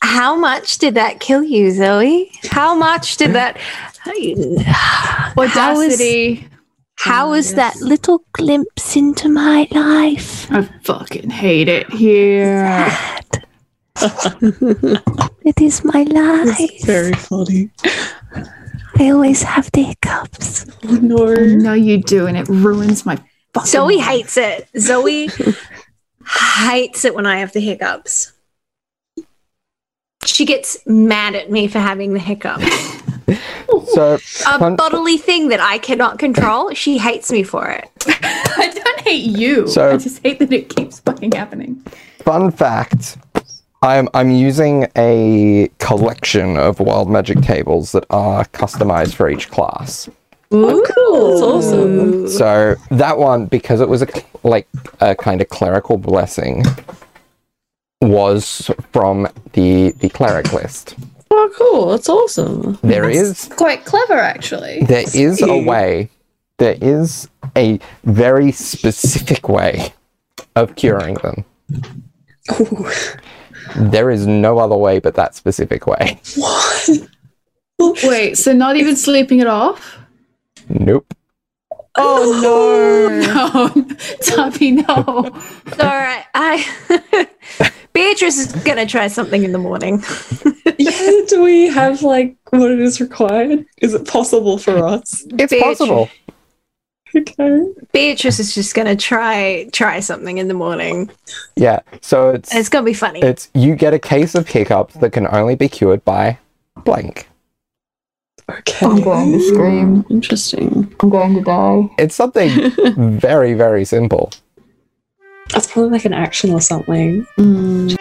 How much did that kill you, Zoe? How much did that? Audacity. How oh, is that little glimpse into my life? I fucking hate it here. It is my life. Very funny. I always have the hiccups. Oh no. No, you do, and it ruins my fucking. Zoe life. hates it. Zoe hates it when I have the hiccups. She gets mad at me for having the hiccups. so, A Fun- bodily thing that I cannot control. She hates me for it. I don't hate you. So- I just hate that it keeps fucking happening. fun fact I'm, I'm using a collection of wild magic tables that are customized for each class. Oh, cool. That's awesome. So that one, because it was a like a kind of clerical blessing, was from the the cleric list. Oh, cool. That's awesome. There is Quite clever, actually. there is a way, there is a very specific way of curing them. Ooh. There is no other way but that specific way. What? Wait, so not even sleeping it off? Nope. Oh no. No, Tubby, no. All right. I Beatrice is gonna try something in the morning. yeah, do we have like what it is required? Is it possible for us? It's Bitch. possible. Okay. Beatrice is just gonna try try something in the morning. Yeah. So it's And it's gonna be funny. it's you get a case of hiccups that can only be cured by blank. Okay. I'm going to scream. Interesting. I'm going to die. It's something very, very simple. That's probably like an action or something. Mm.